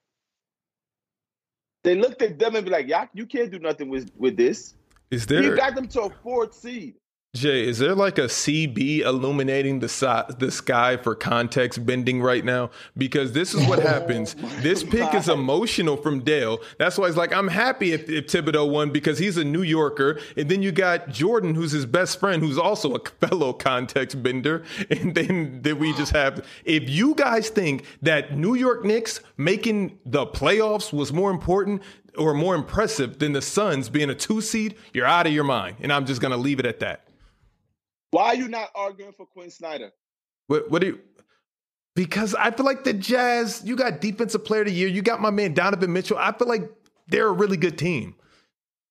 They looked at them and be like, "Y'all, you can't do nothing with with this." is He there got them to a fourth seed. Jay, is there like a CB illuminating the si- the sky for context bending right now? Because this is what (laughs) oh happens. This pick is emotional from Dale. That's why he's like, I'm happy if, if Thibodeau won because he's a New Yorker. And then you got Jordan, who's his best friend, who's also a fellow context bender. (laughs) And then, then we just have, if you guys think that New York Knicks making the playoffs was more important or more impressive than the Suns being a two seed, you're out of your mind. And I'm just going to leave it at that. Why are you not arguing for Quin Snyder? What what do you because I feel like the Jazz, you got defensive player of the year, you got my man Donovan Mitchell. I feel like they're a really good team.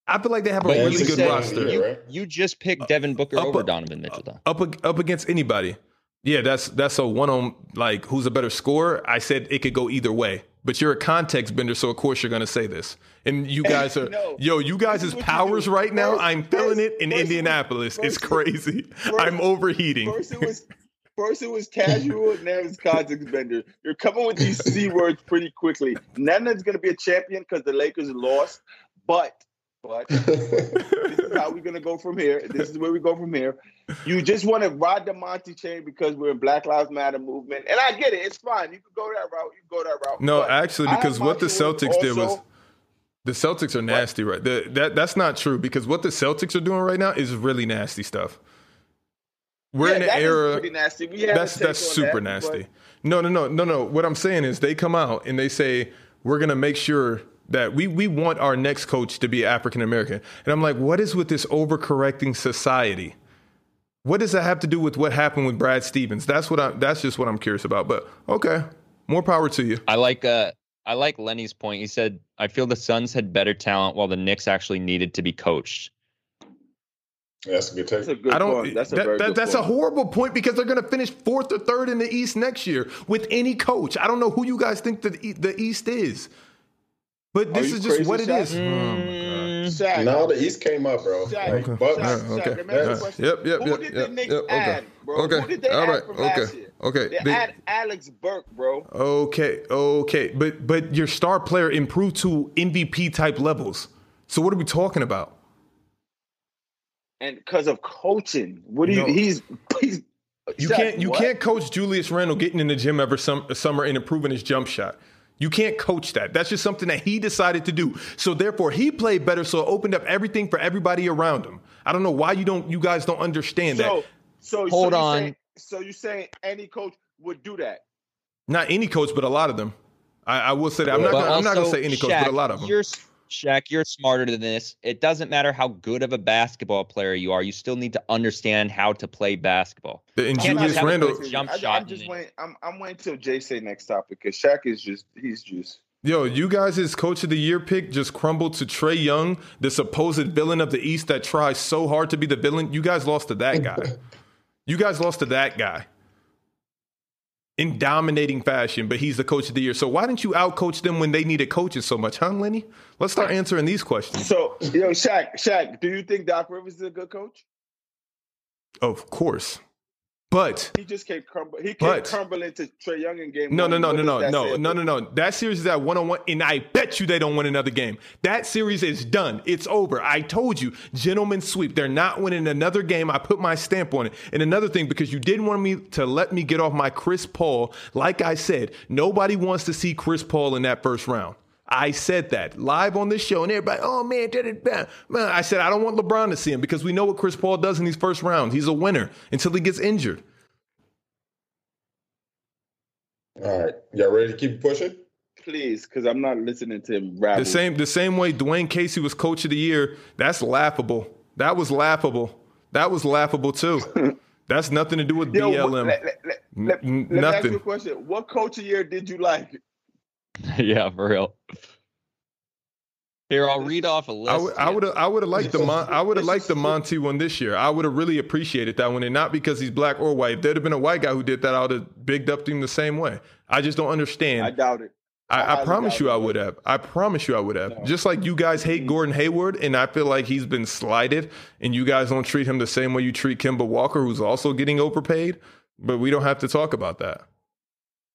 I feel like they have a But really good said roster. you, you just picked uh, Devin Booker up- over Donovan Mitchell, though. up up against anybody. Yeah, that's that's a one on like who's a better scorer. I said it could go either way, but you're a context bender, so of course you're gonna say this. And you guys are No. yo, you guys' is powers right now. First- I'm feeling first- it in Indianapolis. it's first crazy. I'm overheating. First it was first it was casual, (laughs) now it's context bender. You're coming with these c (laughs) words pretty quickly. It's gonna be a champion because the Lakers lost, but but this is how we're gonna go from here. This is where we go from here. You just want to ride the Monty chain because we're in Black Lives Matter movement, and I get it. It's fine. You can go that route. You can go that route. No, But actually, because what the Celtics did was the Celtics are nasty, right? The, that that's not true because what the Celtics are doing right now is really nasty stuff. We're Yeah, in an that is era. pretty nasty. We that's that's super that, nasty. but- No, no, no, no, no. What I'm saying is they come out and they say we're gonna make sure that we we want our next coach to be African American. And I'm like, what is with this overcorrecting society? What does that have to do with what happened with Brad Stevens? That's what I. That's just what I'm curious about. But okay, more power to you. I like uh I like Lenny's point. He said, I feel the Suns had better talent while the Knicks actually needed to be coached. That's a good That's a take. good I don't. point. That's a that- very that- good that's a horrible point because they're going to finish fourth or third in the East next year with any coach. I don't know who you guys think the E- the East is, but this is just crazy, what it Shaq? is. Oh my God. Mm-hmm. Shaq, No, the East came up, bro. Shaq, Okay. Bucks. Shaq, okay. let me ask you a All right. question. Yep, yep, Who yep, did yep, the Knicks yep, okay. add, bro? Okay. Who did they All add right. from Okay. last year? Okay. They They- add Alex Burke, bro. Okay, okay, but but your star player improved to MVP type levels. So what are we talking about? And because of coaching, what do you? He's he's. You Shaq, can't you what? can't coach Julius Randle getting in the gym every sum, summer and improving his jump shot. You can't coach that. That's just something that he decided to do. So therefore, he played better. So it opened up everything for everybody around him. I don't know why you don't you guys don't understand So that. so Hold so you on. Saying, so you're saying any coach would do that? Not any coach, but a lot of them. I, I will say that. I'm not. Gonna, I'm not going to say any coach, Shaq, but a lot of them. You're Shaq, you're smarter than this. It doesn't matter how good of a basketball player you are. You still need to understand how to play basketball. And can't Julius just have a Randle, quick jump I, shot I'm just waiting. I'm I'm waiting till Jay say next topic because Shaq is just he's just. Yo, you guys' coach of the year pick just crumbled to Trae Young, the supposed villain of the East that tries so hard to be the villain. You guys lost to that guy. you guys lost to that guy in dominating fashion, but he's the coach of the year. So why didn't you outcoach them when they needed coaches so much, huh, Lenny? Let's start answering these questions. So yo, Shaq, Shaq, do you think Doc Rivers is a good coach? Of course. But He just came crumble. He came But- crumbling to Trae Young in game. No, one. no, no, no, no, no, no, no, no. That series is at one on one, and I bet you they don't win another game. That series is done. It's over. I told you, gentlemen sweep. They're not winning another game. I put my stamp on it. And another thing, because you didn't want me to let me get off my Chris Paul, like I said, nobody wants to see Chris Paul in that first round. I said that live on this show, and everybody, oh man, da, da, da. man. I said I don't want LeBron to see him because we know what Chris Paul does in these first rounds. He's a winner until he gets injured. All right. Y'all ready to keep pushing? Please, because I'm not listening to him rap. The same the same way Dwane Casey was coach of the year, that's laughable. That was laughable. That was laughable too. (laughs) That's nothing to do with Yo, BLM. Let, let, let, let, N- let me ask you a question. What coach of year did you like? (laughs) yeah, for real. Here, I'll read off a list. I would I would have liked the Mon- I would have liked the. Monty one this year. I would have really appreciated that one, and not because he's black or white. If there'd have been a white guy who did that, I would have bigged up him the same way. I just don't understand. I doubt it. I I, I promise you it, I would have. I promise you I would have. No. Just like you guys hate mm-hmm. Gordon Hayward, and I feel like he's been slighted, and you guys don't treat him the same way you treat Kemba Walker, who's also getting overpaid. But we don't have to talk about that.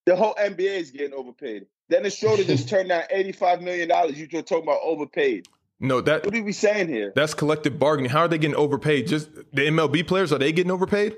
The whole NBA is getting overpaid. Dennis Schroeder just (laughs) turned down $85 million. You just talking about overpaid. No, that What are we saying here? that's collective bargaining. How are they getting overpaid? Just the MLB players are they getting overpaid?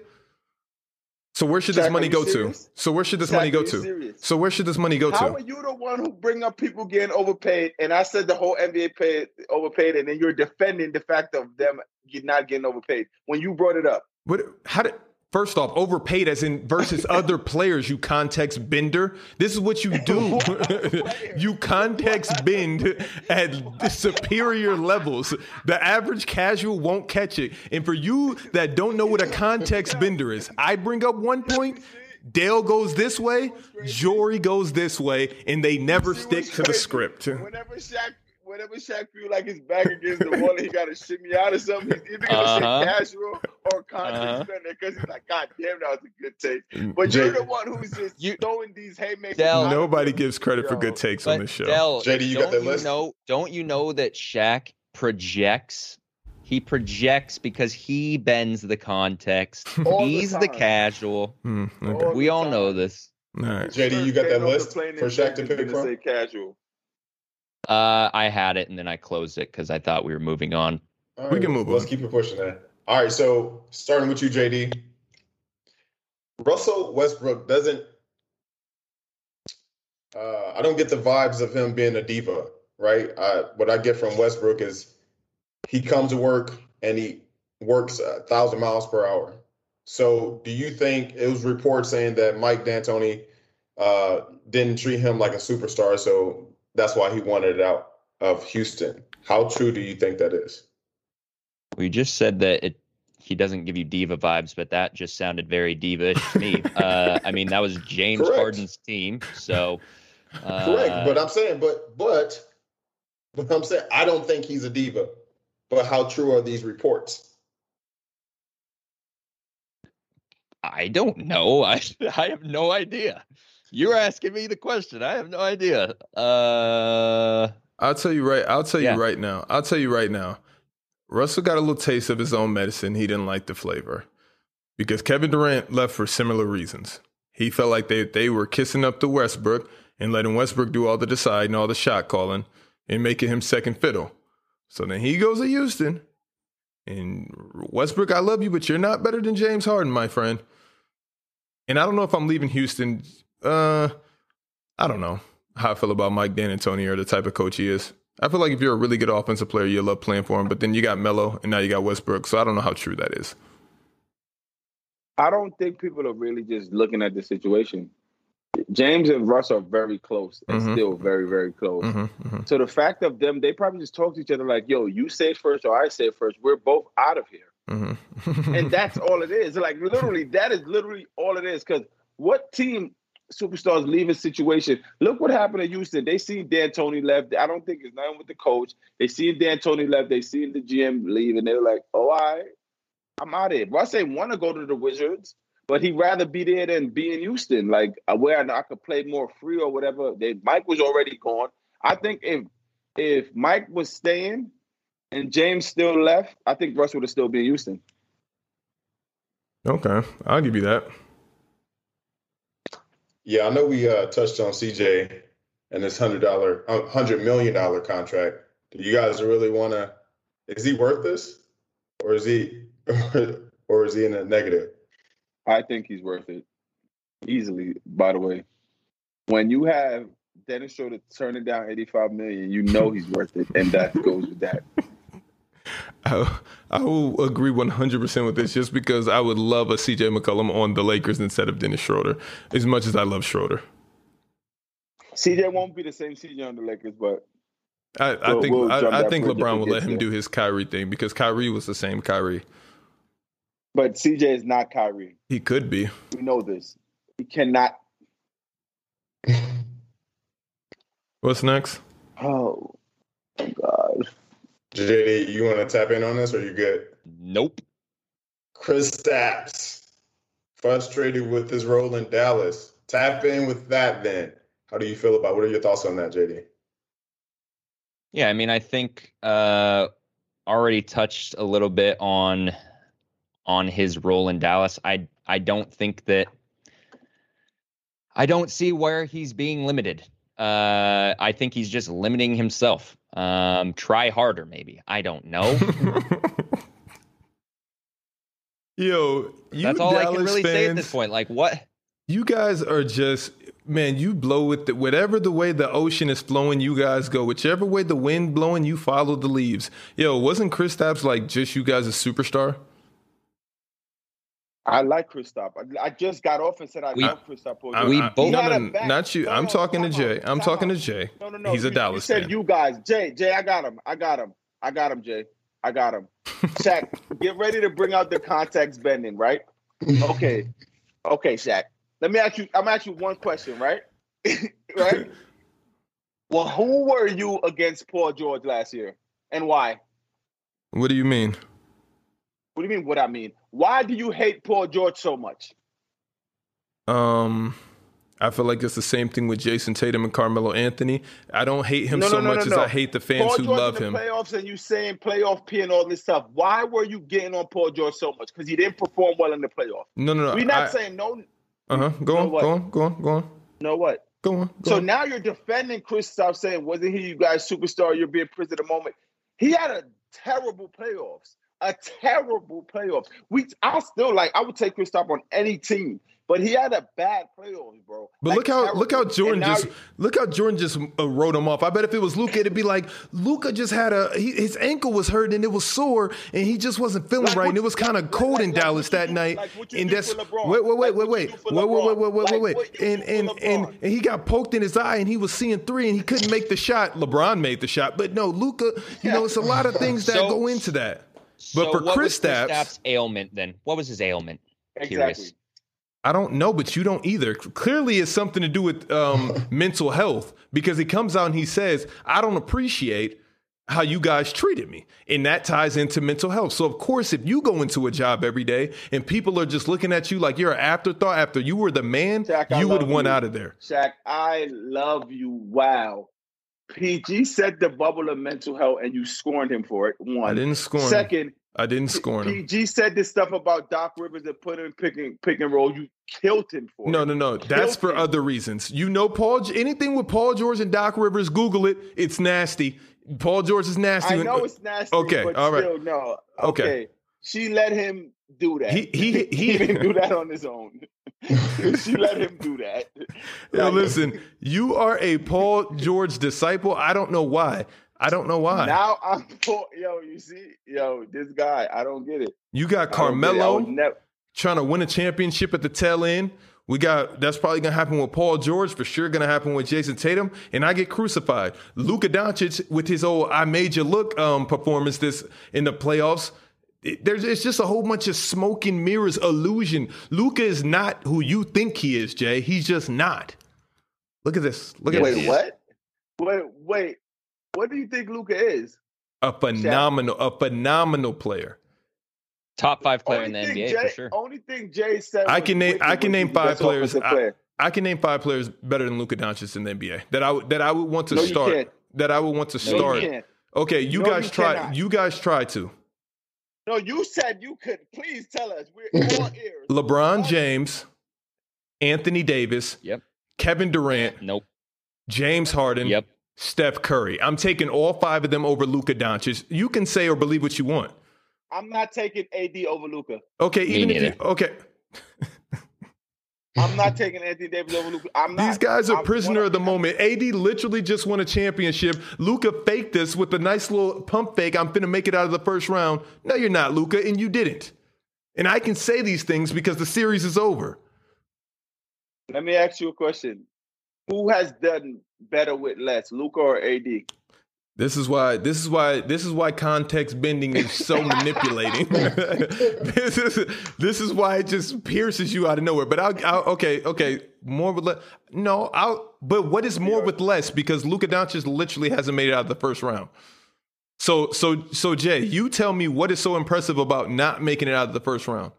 So where should this Shaq, money go serious? to? So where should this Shaq, money go to? serious? So where should this money go How to? How are you the one who bring up people getting overpaid? And I said the whole NBA paid overpaid, and then you're defending the fact of them not getting overpaid when you brought it up. What? How did? First off, overpaid as in versus (laughs) other players. You context bender. This is what you do. (laughs) (laughs) you context bend at superior levels. The average casual won't catch it. And for you that don't know what a context bender is, I bring up one point. Dale goes this way, Jory goes this way, and they never stick to the script. Whenever Shaq, whenever Shaq feel like his back against the wall and he (laughs) got to shit me out or something, he's either gonna Uh-huh. say casual or contact Uh-huh. because he's like, God damn, that was a good take. Mm, But Jay- you're the one who's just You- throwing these haymakers. Del- out Nobody gives credit for good takes on But this show. Del, JD, you got don't that you list? know? Don't you know that Shaq projects? He projects because he bends the context. (laughs) All He's the, time. casual. Hmm, okay. All We the all time. know this. All right. JD, you got that Getting off the list plane for and Shaq to pick from? Say casual. Uh, I had it and then I closed it because I thought we were moving on. All We can move on. Let's on. keep it pushing that. All right, so starting with you, JD. Russell Westbrook doesn't. Uh, I don't get the vibes of him being a diva, right? I, what I get from Westbrook is he comes to work and he works a thousand miles per hour. So, do you think it was reports saying that Mike D'Antoni uh, didn't treat him like a superstar, so that's why he wanted it out of Houston? How true do you think that is? We just said that it. He doesn't give you diva vibes, but that just sounded very diva-ish to me. (laughs) uh, I mean, that was James Correct. Harden's team, so uh, Correct, but I'm saying, but but but I'm saying I don't think he's a diva. But how true are these reports? I don't know. (laughs) I I have no idea. You're asking me the question. I have no idea. Uh, I'll tell you right. I'll tell Yeah. you right now. I'll tell you right now. Russell got a little taste of his own medicine. He didn't like the flavor because Kevin Durant left for similar reasons. He felt like they they were kissing up to Westbrook and letting Westbrook do all the deciding, all the shot calling, and making him second fiddle. So then he goes to Houston, and Westbrook, I love you, but you're not better than James Harden, my friend. And I don't know if I'm leaving Houston. Uh, I don't know how I feel about Mike D'Antoni or the type of coach he is. I feel like if you're a really good offensive player, you love playing for him. But then you got Melo, and now you got Westbrook. So I don't know how true that is. I don't think people are really just looking at the situation. James and Russ are very close and Mhm. still very, very close. hmm hmm So the fact of them, they probably just talk to each other like, yo, you say it first or I say it first. We're both out of here. hmm And that's (laughs) all it is. Like literally, that is literally all it is. Because what team superstars leaving situation? Look what happened at Houston. They seen D'Antoni left. I don't think it's nothing with the coach. They seen D'Antoni left. They seen the GM leave, and they're like, "Oh, I, I'm out of here." Russ ain't want to go to the Wizards, but he'd rather be there than be in Houston, like uh, where I I could play more free or whatever. They, Mike was already gone. I think if if Mike was staying and James still left, I think Russ would have still been in Houston. okay, I'll give you that. Yeah, I know we uh, touched on CJ and this hundred dollar, hundred million dollar contract. Do you guys really want to? Is he worth this, or is he, (laughs) or is he in a negative? I think he's worth it easily. By the way, when you have Dennis Schroeder turning down eighty-five million, you know he's worth it, and that goes with that. I, I will agree 100% with this just because I would love a CJ McCollum on the Lakers instead of Dennis Schroeder, as much as I love Schroeder. CJ won't be the same CJ on the Lakers, but I, I We'll- think we'll I, I think LeBron will let him there. do his Kyrie thing because Kyrie was the same Kyrie. but CJ is not Kyrie. He could be. We know this. He cannot. (laughs) What's next? Oh God! JD, you want to tap in on this, or you good? nope. Kristaps frustrated with his role in Dallas. Tap in with that. Then, how do you feel about? What are your thoughts on that, JD? Yeah, I mean, I think uh, already touched a little bit on on his role in Dallas. I I don't think that I don't see where he's being limited. Uh, I think he's just limiting himself. Um, try harder, maybe. I don't know. Yo, you That's all I can Dallas really say at this point. Like, what? You guys are just man. You blow with the, whatever the way the ocean is flowing. You guys go whichever way the wind blowing. You follow the leaves. Yo, wasn't Kristaps like just you guys a superstar? I like Kristaps. I, I just got off and said I We- love Kristaps. I- We I- both- no, He no, not you. No, I'm talking to Jay. I'm talking to. Jay. No, no, no. He's a Dallas you said fan. you guys. Jay, Jay, I got him. I got him. I got him, Jay. I got him. (laughs) Shaq, get ready to bring out the context bending, right? Okay. Okay, Shaq. Let me ask you, I'm gonna ask you one question, right? (laughs) right? Well, who were you against Paul George last year, and why? What do you mean? What do you mean? What I mean? Why do you hate Paul George so much? Um, I feel like it's the same thing with Jayson Tatum and Carmelo Anthony. I don't hate him No, so no, no, much as. I hate the fans Paul who George love in him. the playoffs, and you saying playoff P and all this stuff. Why were you getting on Paul George so much? Because he didn't perform well in the playoffs. No, no, no. We're not I- saying no. uh-huh. Go know on, go on, go on, go on, Know what? go on. Go So on. now you're defending Kristaps, saying, "Wasn't he you guys superstar? You're being prison at the moment." He had a terrible playoffs, a terrible playoffs. We, I still like. I would take Kristaps on any team, but he had a bad playoffs, bro. But Like, look how terrible. look how Jordan now just look how Jordan just uh, wrote him off. I bet if it was Luka, it'd be like Luka just had a he, his ankle was hurt and it was sore and he just wasn't feeling Like right what and it was kind of cold like- in Dallas that do- night. and that's wait wait wait wait wait for wait wait wait wait wait wait and and and and he got poked in his eye and he was seeing three and he couldn't make the shot. LeBron made the shot, but no, Luka. You know, it's a lot of things that (laughs) So- go into that. So But for what was Kristaps- Kristaps' ailment then? What was his ailment? exactly. Curious. I don't know, but you don't either. Clearly, it's something to do with um, (laughs) mental health because he comes out and he says, I don't appreciate how you guys treated me. And that ties into mental health. So, of course, if you go into a job every day and people are just looking at you like you're an afterthought after you were the man, Shaq, you would love want out of there. Shaq, I love you. Wow. PG said the bubble of mental health, and you scorned him for it. One. I didn't scorn. Second, I didn't scorn him. PG said this stuff about Doc Rivers and put him pick and pick and roll. You killed him for No, it. no, no. No. That's for other reasons. You know, Paul. Anything with Paul George and Doc Rivers, Google it. It's nasty. Paul George is nasty. I know it's nasty. Okay, but all right. still, no. Okay. Okay. She let him do that. He- he- he- (laughs) didn't do that on his own. (laughs) she let him do that. Yo, Like, listen, you are a Paul George disciple. I don't know why. I don't know why. Now I'm. Yo, you see, yo, this guy, I don't get it. you got I don't get it. I Carmelo never. trying to win a championship at the tail end. We got that's probably gonna happen with Paul George for sure. Gonna happen with Jayson Tatum, and I get crucified. Luka Doncic with his old "I made you look" um, performance this in the playoffs. It- there's it's just a whole bunch of smoke and mirrors illusion. Luka is not who you think he is, Jay. He's just not. Look at this. Look at Yes, this. Wait, is. what? Wait, wait. What do you think Luka is? A phenomenal, a phenomenal player. Top five player Only in the NBA Jay, for sure. Only thing Jay said. I can name- I can name five players. offensive I- player. I can name five players better than Luka Doncic in the NBA that I would that I would want to No, you start. can't. That I would want to No, you start. can't. Okay, you No, guys you try. cannot. You guys try to. No, you said you could. Please tell us. We're (laughs) all ears. LeBron James, Anthony Davis, Yep. Kevin Durant, Nope. James Harden, Yep. Steph Curry. I'm taking all five of them over Luka Doncic. You can say or believe what you want. I'm not taking AD over Luka. Okay, Me even if you okay, (laughs) I'm not taking Anthony Davis over Luka. I'm not. these guys are I'm prisoner of the moment. AD literally just won a championship. Luka faked this with a nice little pump fake. I'm finna make it out of the first round. No, you're not, Luka, and you didn't. And I can say these things because the series is over. Let me ask you a question. Who has done better with less, Luka or AD? This is why this is why this is why context bending is so (laughs) manipulating. (laughs) this is this is why it just pierces you out of nowhere. But I'll, I'll okay okay more with less. No, I'll. But what is more with less? Because Luka Doncic literally hasn't made it out of the first round. So so so Jay, you tell me what is so impressive about not making it out of the first round.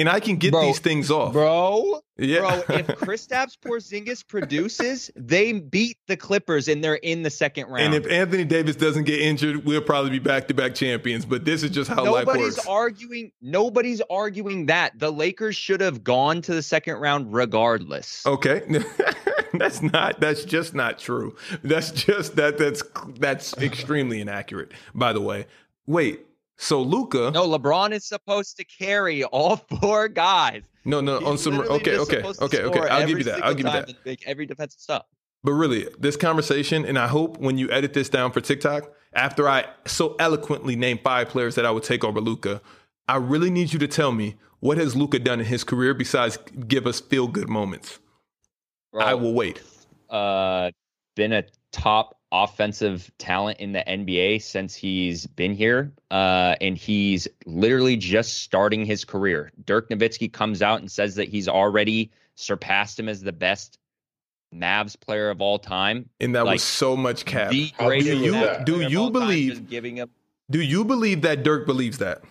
And I can get Bro, these things off. Bro, yeah. bro, if (laughs) Kristaps Porzingis produces, they beat the Clippers and they're in the second round. And if Anthony Davis doesn't get injured, we'll probably be back to back champions. But this is just how life works. nobody's arguing, nobody's arguing that the Lakers should have gone to the second round regardless. Okay. (laughs) that's not that's just not true. That's just that that's that's extremely inaccurate, by the way. Wait, so Luka No, LeBron is supposed to carry all (laughs) four guys. no no He's on some okay, okay, okay, okay. I'll give you that. I'll give you that. Make every defensive stop. But really, this conversation, and I hope when you edit this down for TikTok, after I so eloquently name five players that I would take over Luka, I really need you to tell me what has Luka done in his career besides give us feel good moments. Bro, I will wait. uh, been a top offensive talent in the NBA since he's been here. Uh, and he's literally just starting his career. Dirk Nowitzki comes out and says that he's already surpassed him as the best Mavs player of all time. And that Like, was so much cap. The How greatest true is Mavs? Do you believe- giving him? Do you believe that Dirk believes that?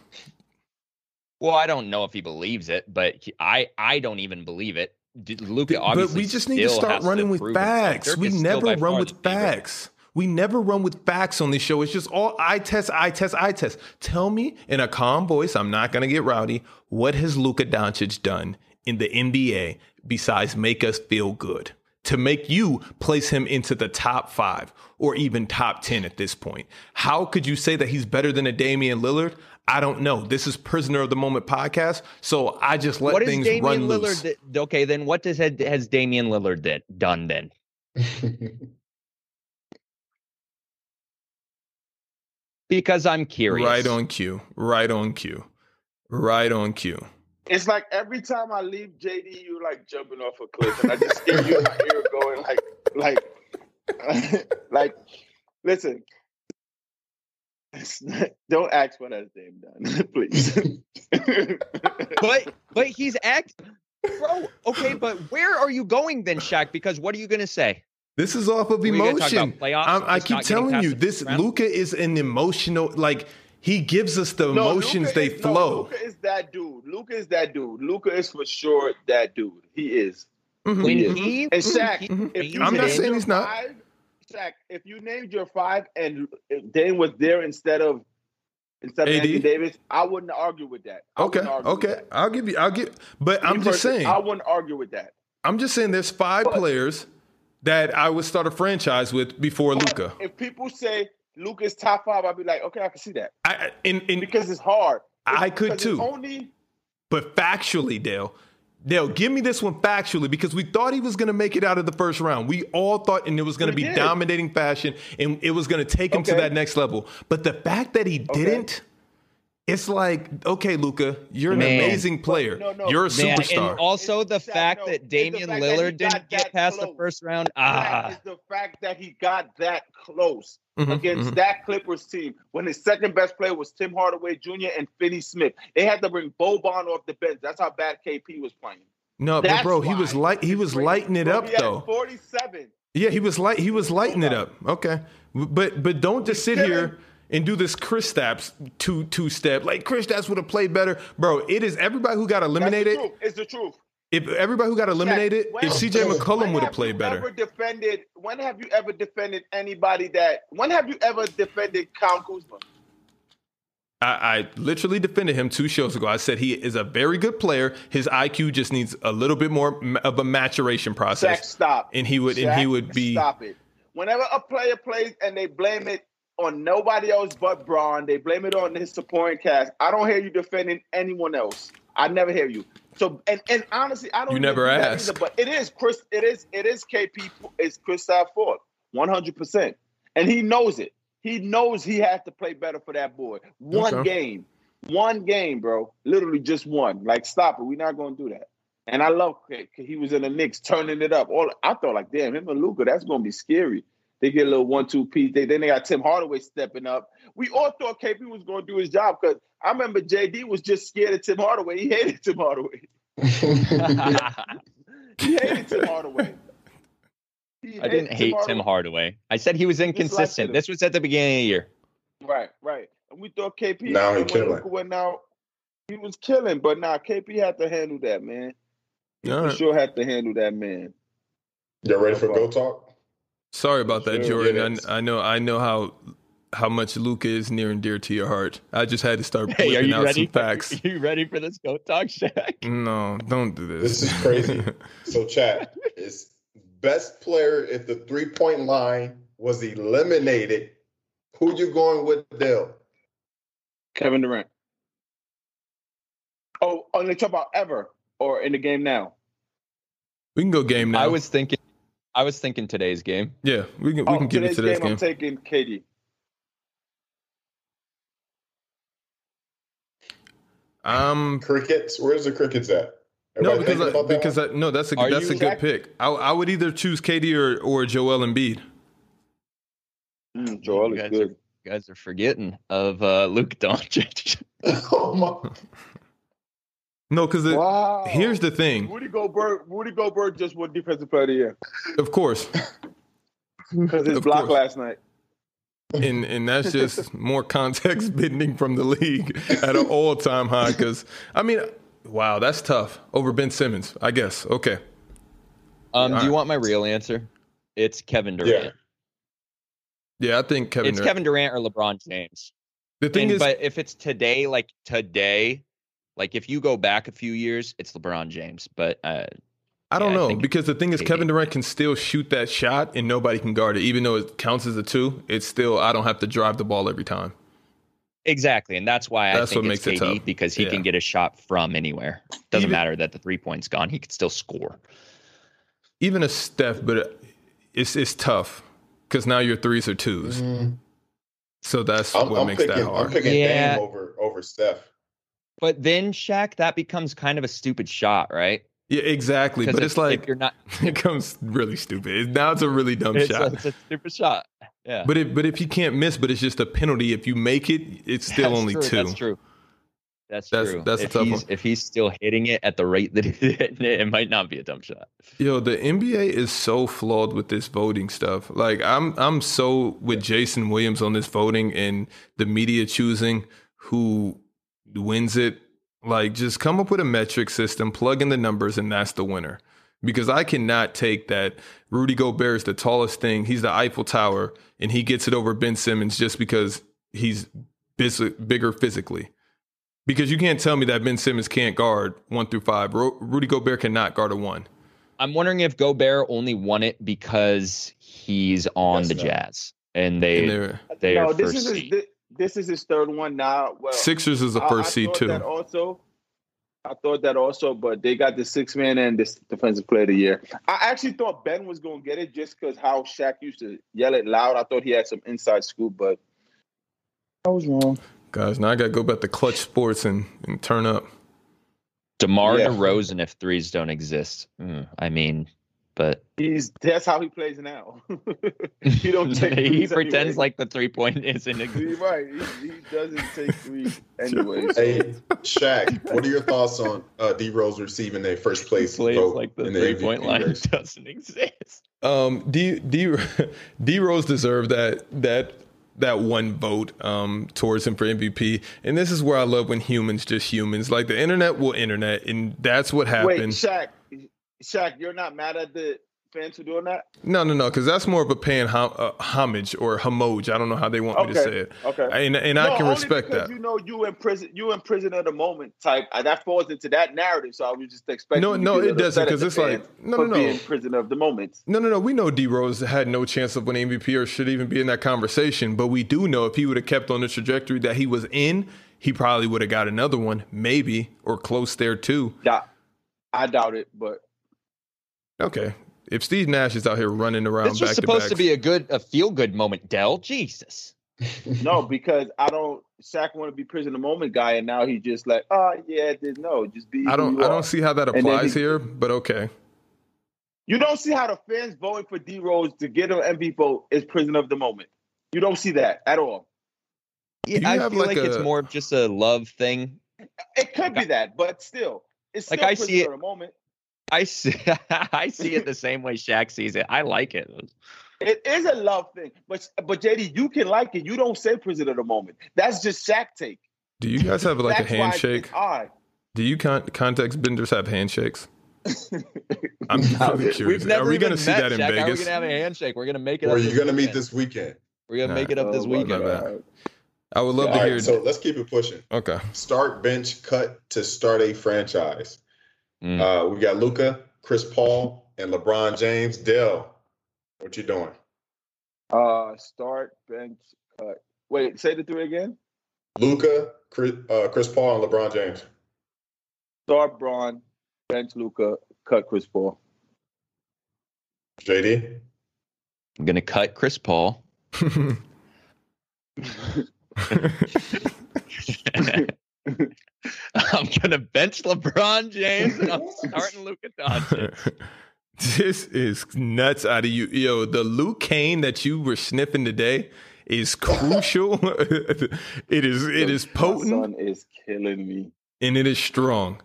Well, I don't know if he believes it, but he, I I don't even believe it. Luka but we just need to start running with facts. We never run with facts. We never run with facts on this show. It's just all I test, I test, I test. Tell me in a calm voice, I'm not going to get rowdy. What has Luka Doncic done in the NBA besides make us feel good? To make you place him into the top five or even top 10 at this point. How could you say that he's better than a Damian Lillard? I don't know. This is Prisoner of the Moment podcast. So I just let What has things Damian run Lillard? loose. th- okay, then what does has, has Damian Lillard did, done then? (laughs) Because I'm curious. Right on cue. Right on cue. Right on cue. It's like every time I leave JD, you're like jumping off a cliff, and I just hear you in my ear going like, like, (laughs) like. Listen, it's not- (laughs) don't ask what has Dame done, (laughs) please. (laughs) But but he's act, bro. Okay, but where are you going then, Shaq? Because what are you gonna say? This is off of Were you gonna talk emotion. playoffs? I'm- I keep telling you, this round? Luka is an emotional. Like he gives us the No, emotions. Luka they is- no, flow. Is that dude. Luka is that dude. Luka is for sure that dude. He is. Mhm, When he And Shaq, Mhm. if you I'm not saying he's not. Five, Shaq, if you named your five and Dame was there instead of instead of AD? Anthony Davis, I wouldn't argue with that. I Okay, wouldn't argue with okay. that. I'll give you. I'll give. But Me I'm just saying. I wouldn't argue with that. I'm just saying. There's five But- players that I would start a franchise with before Luka. If people say Luka's top five, I'd be like, okay, I can see that I, in, in, because it's hard. I could too. Only But factually, Dale, Dale, give me this one factually because we thought he was going to make it out of the first round. We all thought, and it was going to be did. dominating fashion, and it was going to take him to that next level. But the fact that he Okay. didn't, it's like, okay, Luka, you're an Man. amazing player. no, no. You're a Man, superstar. and also the It's the fact fact, no, that it's Damian fact Lillard got didn't get that past the first round. Ah, is the fact that he got that close Mhm, against mhm. that Clippers team when his second best player was Tim Hardaway Jr. and Finney Smith. They had to bring Boban off the bench. That's how bad KP was playing. No, but bro, he was light. He was lighting it Bro, up he had though. 47. Yeah, he was light. He was lighting it up. Okay, but but don't just sit here and do this Kristaps two two step. Like Kristaps would have played better, bro. It is everybody who got the eliminated. truth. It's the truth. If everybody who got eliminated, when- if CJ McCollum would have played better. Ever defended? When have you ever defended anybody that? When have you ever defended Kyle Kuzma? I, I literally defended him two shows ago. I said he is a very good player. His IQ just needs a little bit more of a maturation process, stop. and he would and he would be. Stop it. Whenever a player plays and they blame it on nobody else but Braun, they blame it on his supporting cast. I don't hear you defending anyone else. I never hear you. So and, and honestly, I don't. You never ask. either, but it is Chris. It is it is KP. It's Kristaps Ford, one hundred percent, and he knows it. He knows he has to play better for that boy. One Okay. game, one game, bro. Literally just one. Like stop it. We're not going to do that. And I love he was in the Knicks turning it up. All I thought like, damn, him and Luka, that's gonna be scary. They get a little one-two piece. They, then they got Tim Hardaway stepping up. We all thought KP was gonna do his job because I remember JD was just scared of Tim Hardaway. He hated Tim Hardaway. (laughs) He hated Tim Hardaway. He I didn't hated hate Tim Hardaway. I said he was inconsistent. This was at the beginning of the year. Right, right. And we thought KP Now he killing. Went out, he was killing, but now KP had to handle that, man. He All right. sure had to handle that, man. Y'all ready for go talk? Sorry about that, Sure, Jordan. it is. I, I know I know how how much Luka is near and dear to your heart. I just had to start Hey, are you out ready? some facts. Are you (laughs) ready for this goat talk, Shaq? No, don't do this. This is crazy. (laughs) So, chat is best player if the three point line was eliminated. Who you going with, Dale? Kevin Durant. Oh, on the talk about ever or in the game now? we can go game now. I was thinking. I was thinking today's game. yeah, we can we oh, can give it today's today's game, game. I'm taking KD. Um, Crickets? Where's the crickets at? no, because I, because? I, no, that's a Are that's you- a good pick. I, I would either choose KD or or Joel Embiid. Mm, Joel You is guys good. You guys are forgetting of uh, Luke Doncic. (laughs) oh my. No, because Wow. here's the thing. Rudy Gobert. Rudy Gobert just won Defensive Player of the Year Of course, because his Of block course. last night. and and that's just more context (laughs) bending from the league at an all time high. Because I mean, wow, that's tough over Ben Simmons. I guess. Okay. Um, do Alright. you want my real answer? It's Kevin Durant. Yeah, I think Kevin. it's Durant- Kevin Durant or LeBron James. the thing And- is, but if it's today, like today, like if you go back a few years, it's LeBron James. But uh, I don't Yeah, know think because the thing is, Kevin Durant can still shoot that shot and nobody can guard it, even though it counts as a two. It's still I don't have to drive the ball every time. exactly, and that's why That's I think what it's makes it tough. because he Yeah. can get a shot from anywhere. Doesn't Even- matter that the three points gone; he can still score. Even a Steph, but it's it's tough because now your threes are 2s Mm, So that's I'm, what I'm makes picking. that I'm hard. picking Yeah. Dame over over Steph. But then Shaq, that becomes kind of a stupid shot, right? Yeah, exactly. But if- it's like you're not, (laughs) it comes really stupid. Now it's a really dumb it's a, shot. it's a stupid shot. Yeah, But if but if you can't miss, but it's just a penalty. If you make it, it's (laughs) still That's only true, two. That's true. That's, That's- true. that's a tough one. if he's still hitting it at the rate that (laughs) he's hitting it, it might not be a dumb shot. Yo, the NBA is so flawed with this voting stuff. Like I'm I'm so with Jason Williams on this voting and the media choosing who wins it. Like just come up with a metric system, plug in the numbers and that's the winner. Because I cannot take that Rudy Gobert is the tallest thing. He's the Eiffel Tower and he gets it over Ben Simmons just because he's bis- bigger physically. Because you can't tell me that Ben Simmons can't guard 1 through 5. Ru- Rudy Gobert cannot guard a 1. I'm wondering if Gobert only won it because he's on Yes, the no. Jazz and they And they're no, are this first is his, seed. thi- this is his third one now. Well, Sixers is the I- I first seed too. That also, I thought that also, but they got the six man and this defensive player of the year. I actually thought Ben was going to get it just because how Shaq used to yell it loud. I thought he had some inside scoop, but I was wrong. Guys, now I gotta go back to Clutch Sports and, and turn up. DeMar Yeah. DeRozan if threes don't exist. Mm, I mean, but He's that's how he plays now. (laughs) he don't (laughs) take he pretends anyway. like the three point isn't. a- (laughs) exist. right. He, he doesn't take three. Anyway, so- Hey, Shaq, what are your thoughts on uh, D Rose receiving a first place Plays vote like the in three point line race? doesn't exist. Um, D D D Rose deserved that that that one vote um towards him for MVP. And this is where I love when humans just humans. Like the internet will internet, and that's what happened. Wait, happened. Shaq, Shaq, you're not mad at the fans for doing that? no, no, no, because that's more of a paying hom- uh, homage or homage. I don't know how they want me to say it. Okay. And and No, I can respect because that. You know, you in prison, you in prison at the moment type. That falls into that narrative. So I was just expecting. No, no, it doesn't, upset at 'cause the it's like- no, no, no. being prisoner of the moment. No, no, no. We know D Rose had no chance of winning MVP or should even be in that conversation. But we do know if he would have kept on the trajectory that he was in, he probably would have got another one, maybe, or close there too. Yeah, I doubt it, but Okay. If Steve Nash is out here running around This was back supposed to to be a good, a feel good moment. Dell, Jesus. (laughs) no, because I don't. Shaq want to be prison of the moment guy, and now he's just like, oh yeah, there's no, just be. I don't you I are. don't see how that applies he- here, but okay. You don't see how the fans voting for D Rose to get an MVP vote is prison of the moment. You don't see that at all. Yeah, I feel like like, it's more of just a love thing. It could be that, but still, it's Like, still I prison see it- of the moment. I see, (laughs) I see it the same way Shaq sees it. I like it. It is a love thing, but but JD, you can like it. You don't say prison of the moment. That's just Shaq take. Do you guys have like That's a why handshake? It's. Do you con- context benders have handshakes? (laughs) I'm No, really curious. We've never Are we gonna see met, that in Shaq. How are we gonna have a handshake? We're gonna make it. Where up you gonna meet this weekend? We're gonna Nah. make it up this Oh weekend. God. I would love All to right, hear. so let's keep it pushing. okay. Start bench cut to start a franchise. Mm. Uh, we got Luka, Chris Paul, and LeBron James. Dell, what you doing? Uh, start bench cut. Wait, say the three again. Luka, Chris, uh, Chris Paul, and LeBron James. Start Bron, bench Luka, cut Chris Paul. JD. I'm gonna cut Chris Paul. (laughs) (laughs) (laughs) (laughs) I'm gonna bench LeBron James and I'm starting Luka Doncic. (laughs) this is nuts out of you. Yo, the Luke Kane that you were sniffing today is (laughs) crucial. it is it is My potent son is killing me. and it is strong.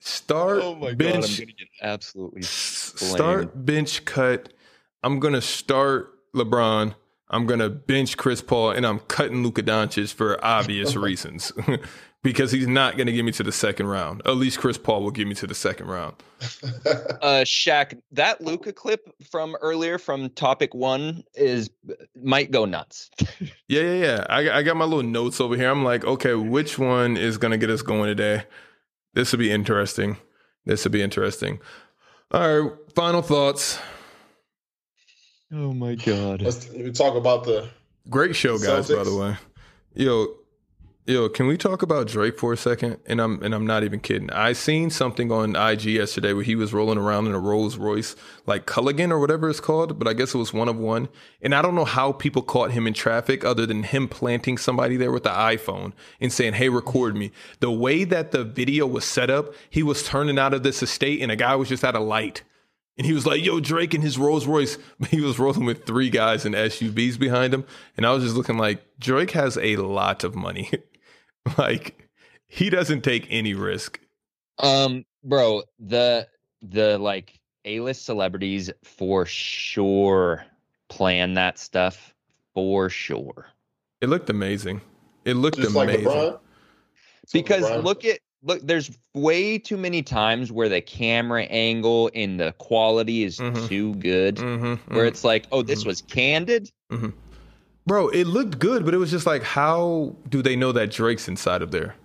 Start Oh my bench. god, I'm gonna get absolutely. s- start bench cut. I'm gonna start LeBron. I'm gonna bench Chris Paul, and I'm cutting Luka Doncic for obvious reasons, because he's not gonna get me to the second round. At least Chris Paul will get me to the second round. (laughs) Uh, Shaq, that Luka clip from earlier from topic one is might go nuts. (laughs) Yeah, yeah, yeah. I, I got my little notes over here. I'm like, okay, which one is gonna get us going today? This will be interesting. This will be interesting. All right, final thoughts. Oh my god. Let's talk about the Great show, guys. By the way, yo, yo, can we talk about Drake for a second? And I'm and I'm not even kidding. I seen something on IG yesterday where he was rolling around in a Rolls Royce, like Cullinan or whatever it's called, but I guess it was one of one. And I don't know how people caught him in traffic other than him planting somebody there with the iPhone and saying, "Hey, record me." The way that the video was set up, he was turning out of this estate, and a guy was just at a light. And he was like, yo, Drake in his Rolls Royce. (laughs) He was rolling with three guys in SUVs behind him. And I was just looking like, Drake has a lot of money. (laughs) (laughs) like, he doesn't take any risk. Um, bro, the the like A-list celebrities for sure plan that stuff for sure. It looked amazing. It looked just amazing. Like Because LeBron. look at look, there's way too many times where the camera angle and the quality is Mhm. too good. Mhm, Where mhm. it's like, oh, this was candid. Bro, it looked good, but it was just like, how do they know that Drake's inside of there?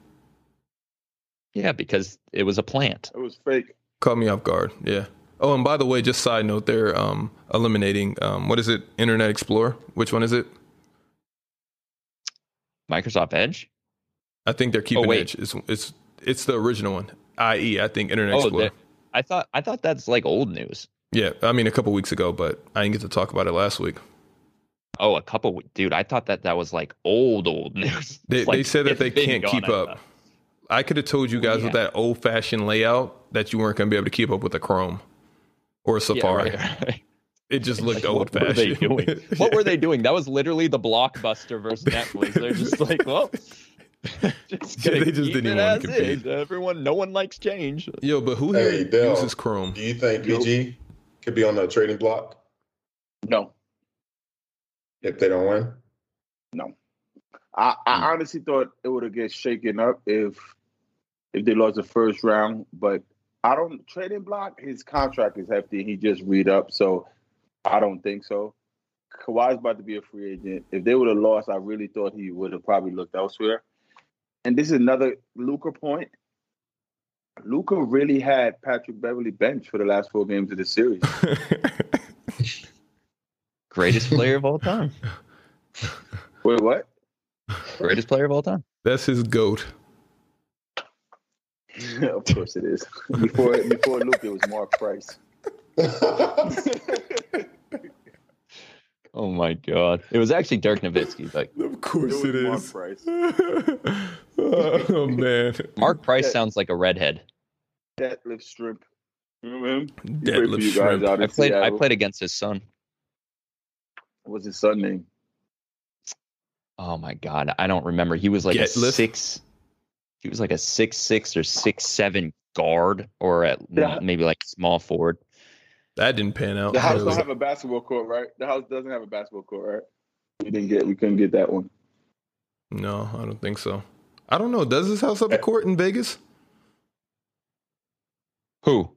Yeah, because it was a plant. It was fake. Caught me off guard. Yeah. Oh, and by the way, just side note, they're um, eliminating um, what is it? Internet Explorer. Which one is it? Microsoft Edge. I think they're keeping Oh. Edge. It's it's it's the original one. IE, I think Internet Oh, Explorer. I thought I thought that's like old news. Yeah, I mean a couple weeks ago, but I didn't get to talk about it last week. Oh, a couple, dude. I thought that that was like old, old (laughs) news. They like, they said that they can't keep up. enough. I could have told you oh, guys with that old fashioned layout that you weren't going to be able to keep up with a Chrome or a Yeah, Safari. right, right. It just (laughs) looked Like, old what were they fashioned. doing? (laughs) What were they doing? That was literally the blockbuster versus Netflix. They're just like, well, just Yeah, they just didn't it even wanna as compete. is. Everyone, no one likes change. Yo, but who Hey, here Dell. uses Chrome? Do you think PG could be on the trading block No, if they don't win? I, I Hmm. honestly thought it would have get shaken up if if they lost the first round, but I don't trading block. His contract is hefty. And he just read up, so I don't think so. Kawhi's about to be a free agent. If they would have lost, I really thought he would have probably looked elsewhere. And this is another Luka point. Luka really had Patrick Beverley bench for the last four games of the series. (laughs) Greatest player of all time. (laughs) Wait, what? Greatest player of all time. That's his goat. (laughs) of course it is. Before before Luke, it was Mark Price. (laughs) Oh my god! It was actually Dirk Nowitzki. Like Of course It it was is. Mark Price. oh man, Mark Price Yeah. sounds like a redhead. Deadlift Shrimp. Remember him? He played for deadlift shrimp. I played. I played against his son. What's his son name? Oh my god! I don't remember. He was like Get a lift? six. He was like a six six or six seven guard, or at Yeah. maybe like small forward. That didn't pan out. The house It don't have a basketball court, right? The house doesn't have a basketball court, right? We didn't get. We couldn't get that one. no, I don't think so. I don't know. Does this house have a court in Vegas? Who?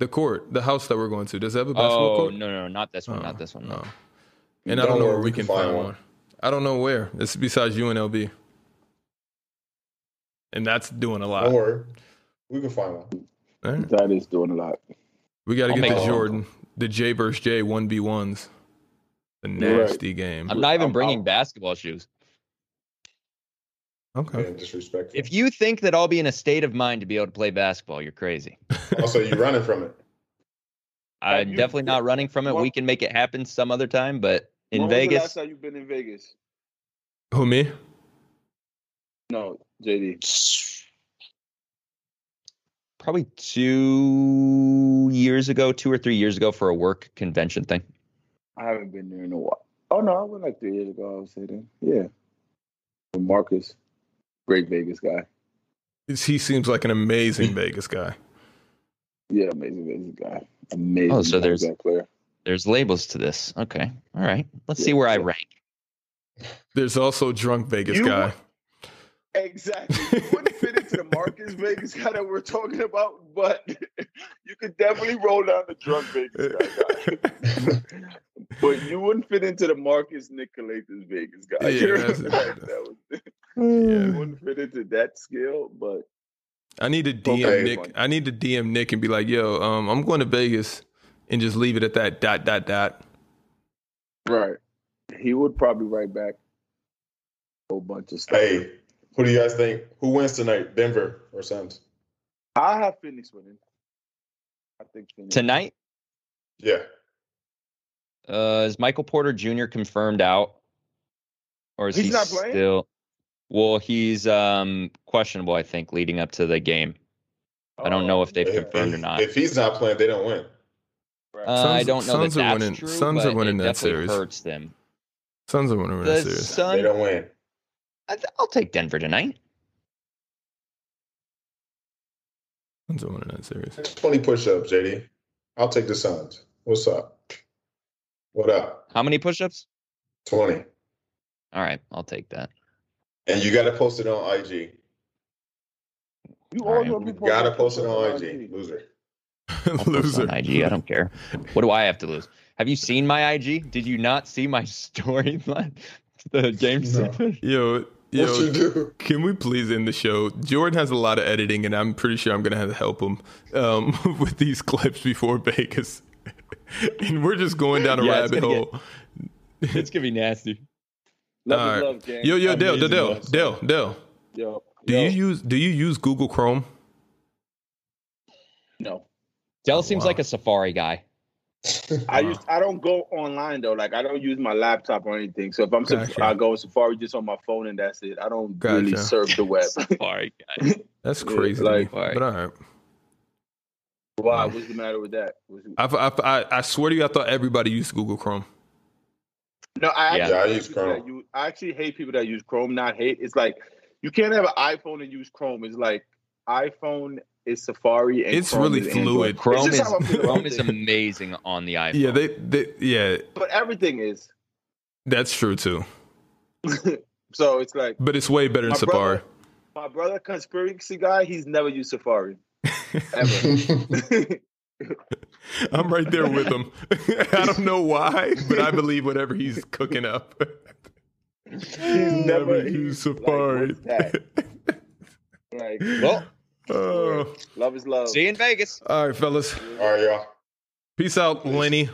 The court, the house that we're going to, does it have a basketball Oh court? no, no, not this one. Oh, not this one. No. oh. And I don't know where we can find one. one. I don't know where. It's besides UNLV. And that's doing a lot. Don't worry, we can find one. All right. That is doing a lot. We got to get make the a phone Jordan, the J versus J one v ones. The You're right. nasty game. I'm not even I'm- bringing I'm- basketball shoes. Okay. Yeah, disrespectful. If you think that I'll be in a state of mind to be able to play basketball, you're crazy. (laughs) also, you're running from it. I'm you- definitely not running from it. Well- We can make it happen some other time, but in when Was the Vegas, last time you've been in Vegas? Who me? No, JD. probably two years ago, two or three years ago for a work convention thing. I haven't been there in a while. Oh no, I went like three years ago. I would say then. Yeah. With Marcus, great Vegas guy. He seems like an amazing Vegas guy. (laughs) Yeah, amazing, oh, amazing guy. Amazing. Oh, so there's- that player. There's labels to this. Okay. All right. Let's see where I rank. There's also drunk Vegas You guy. Exactly. You wouldn't fit into the Marcus Vegas guy that we're talking about, but (laughs) you could definitely roll down the drunk Vegas guy. guy. (laughs) but you wouldn't fit into the Marcus Nicolaus Vegas guy. Yeah, (laughs) You that's- what I'm? That was- Yeah. you wouldn't fit into that scale, but I need to DM Okay. Nick. I need to DM Nick and be like, "Yo, um, I'm going to Vegas," and just leave it at that. Dot dot dot. right. He would probably write back a whole bunch of stuff. Hey, who do you guys think? Who wins tonight? Denver or Suns? I have Phoenix winning. I think Phoenix. Tonight, Yeah. uh, is Michael Porter Jr. confirmed out? Or is He's he not playing? still well, he's um questionable, I think, leading up to the game. I don't know if they've If- confirmed or not. If he's not playing, they don't win. Right. Uh, I don't know Suns that are that's winning- true, Suns are but winning it that definitely series. hurts them. Suns are winning The that series. Sun, They don't win. I th- I'll take Denver tonight. Suns are winning that series. 20 push ups, JD. I'll take the Suns. What's up? What up? How many push-ups? 20. All right, I'll take that. And you got to post it on IG. You All right. always want You people got to to post it on IG. Loser. (laughs) I'll post Loser. IG. I don't care. What do I have to lose? Have you seen my IG? Did you not see my (laughs) storyline? The game No. seven? Yo, What you yo, do? can we please end the show? Jordan has a lot of editing, and I'm pretty sure I'm gonna have to help him um, (laughs) with these clips before Vegas. and we're just going down a Yeah, rabbit gonna hole. It's gonna be nasty. Love All is right. love, gang. Yo, yo, Dale, Dale, Amazing Dale, website. Dale, Dale. Yo, Do yo, you use Do you use Google Chrome? no. Dell Oh, seems wow. like a Safari guy. I Wow. use I don't go online though. Like I don't use my laptop or anything. So if I'm Gotcha. I go Safari just on my phone and that's it. I don't really Gotcha. surf the web. Safari (laughs) guy. That's Yeah, crazy, like- to me. but all right. Why? Wow. What's the matter with that? What's- I, I, I, I swear to you, I thought everybody used Google Chrome. No, I Yeah. actually, Yeah, I use Chrome. use- I actually hate people that use Chrome. Not hate. It's like you can't have an iPhone and use Chrome. It's like iPhone is Safari and It's Chrome really is Android. fluid. Chrome is just how I feel about Chrome is amazing on the iPhone. Yeah, they, they, yeah, But everything is. that's true too. (laughs) so it's like But it's way better than Safari. brother- my brother, conspiracy guy. He's never used Safari (laughs) ever. (laughs) I'm right there with him. I don't know why, but I believe whatever he's cooking up. he's never used he's like, Safari. Like, well, Oh. love is love. see you in Vegas. All right, fellas. All right, y'all. Peace out, Lenny.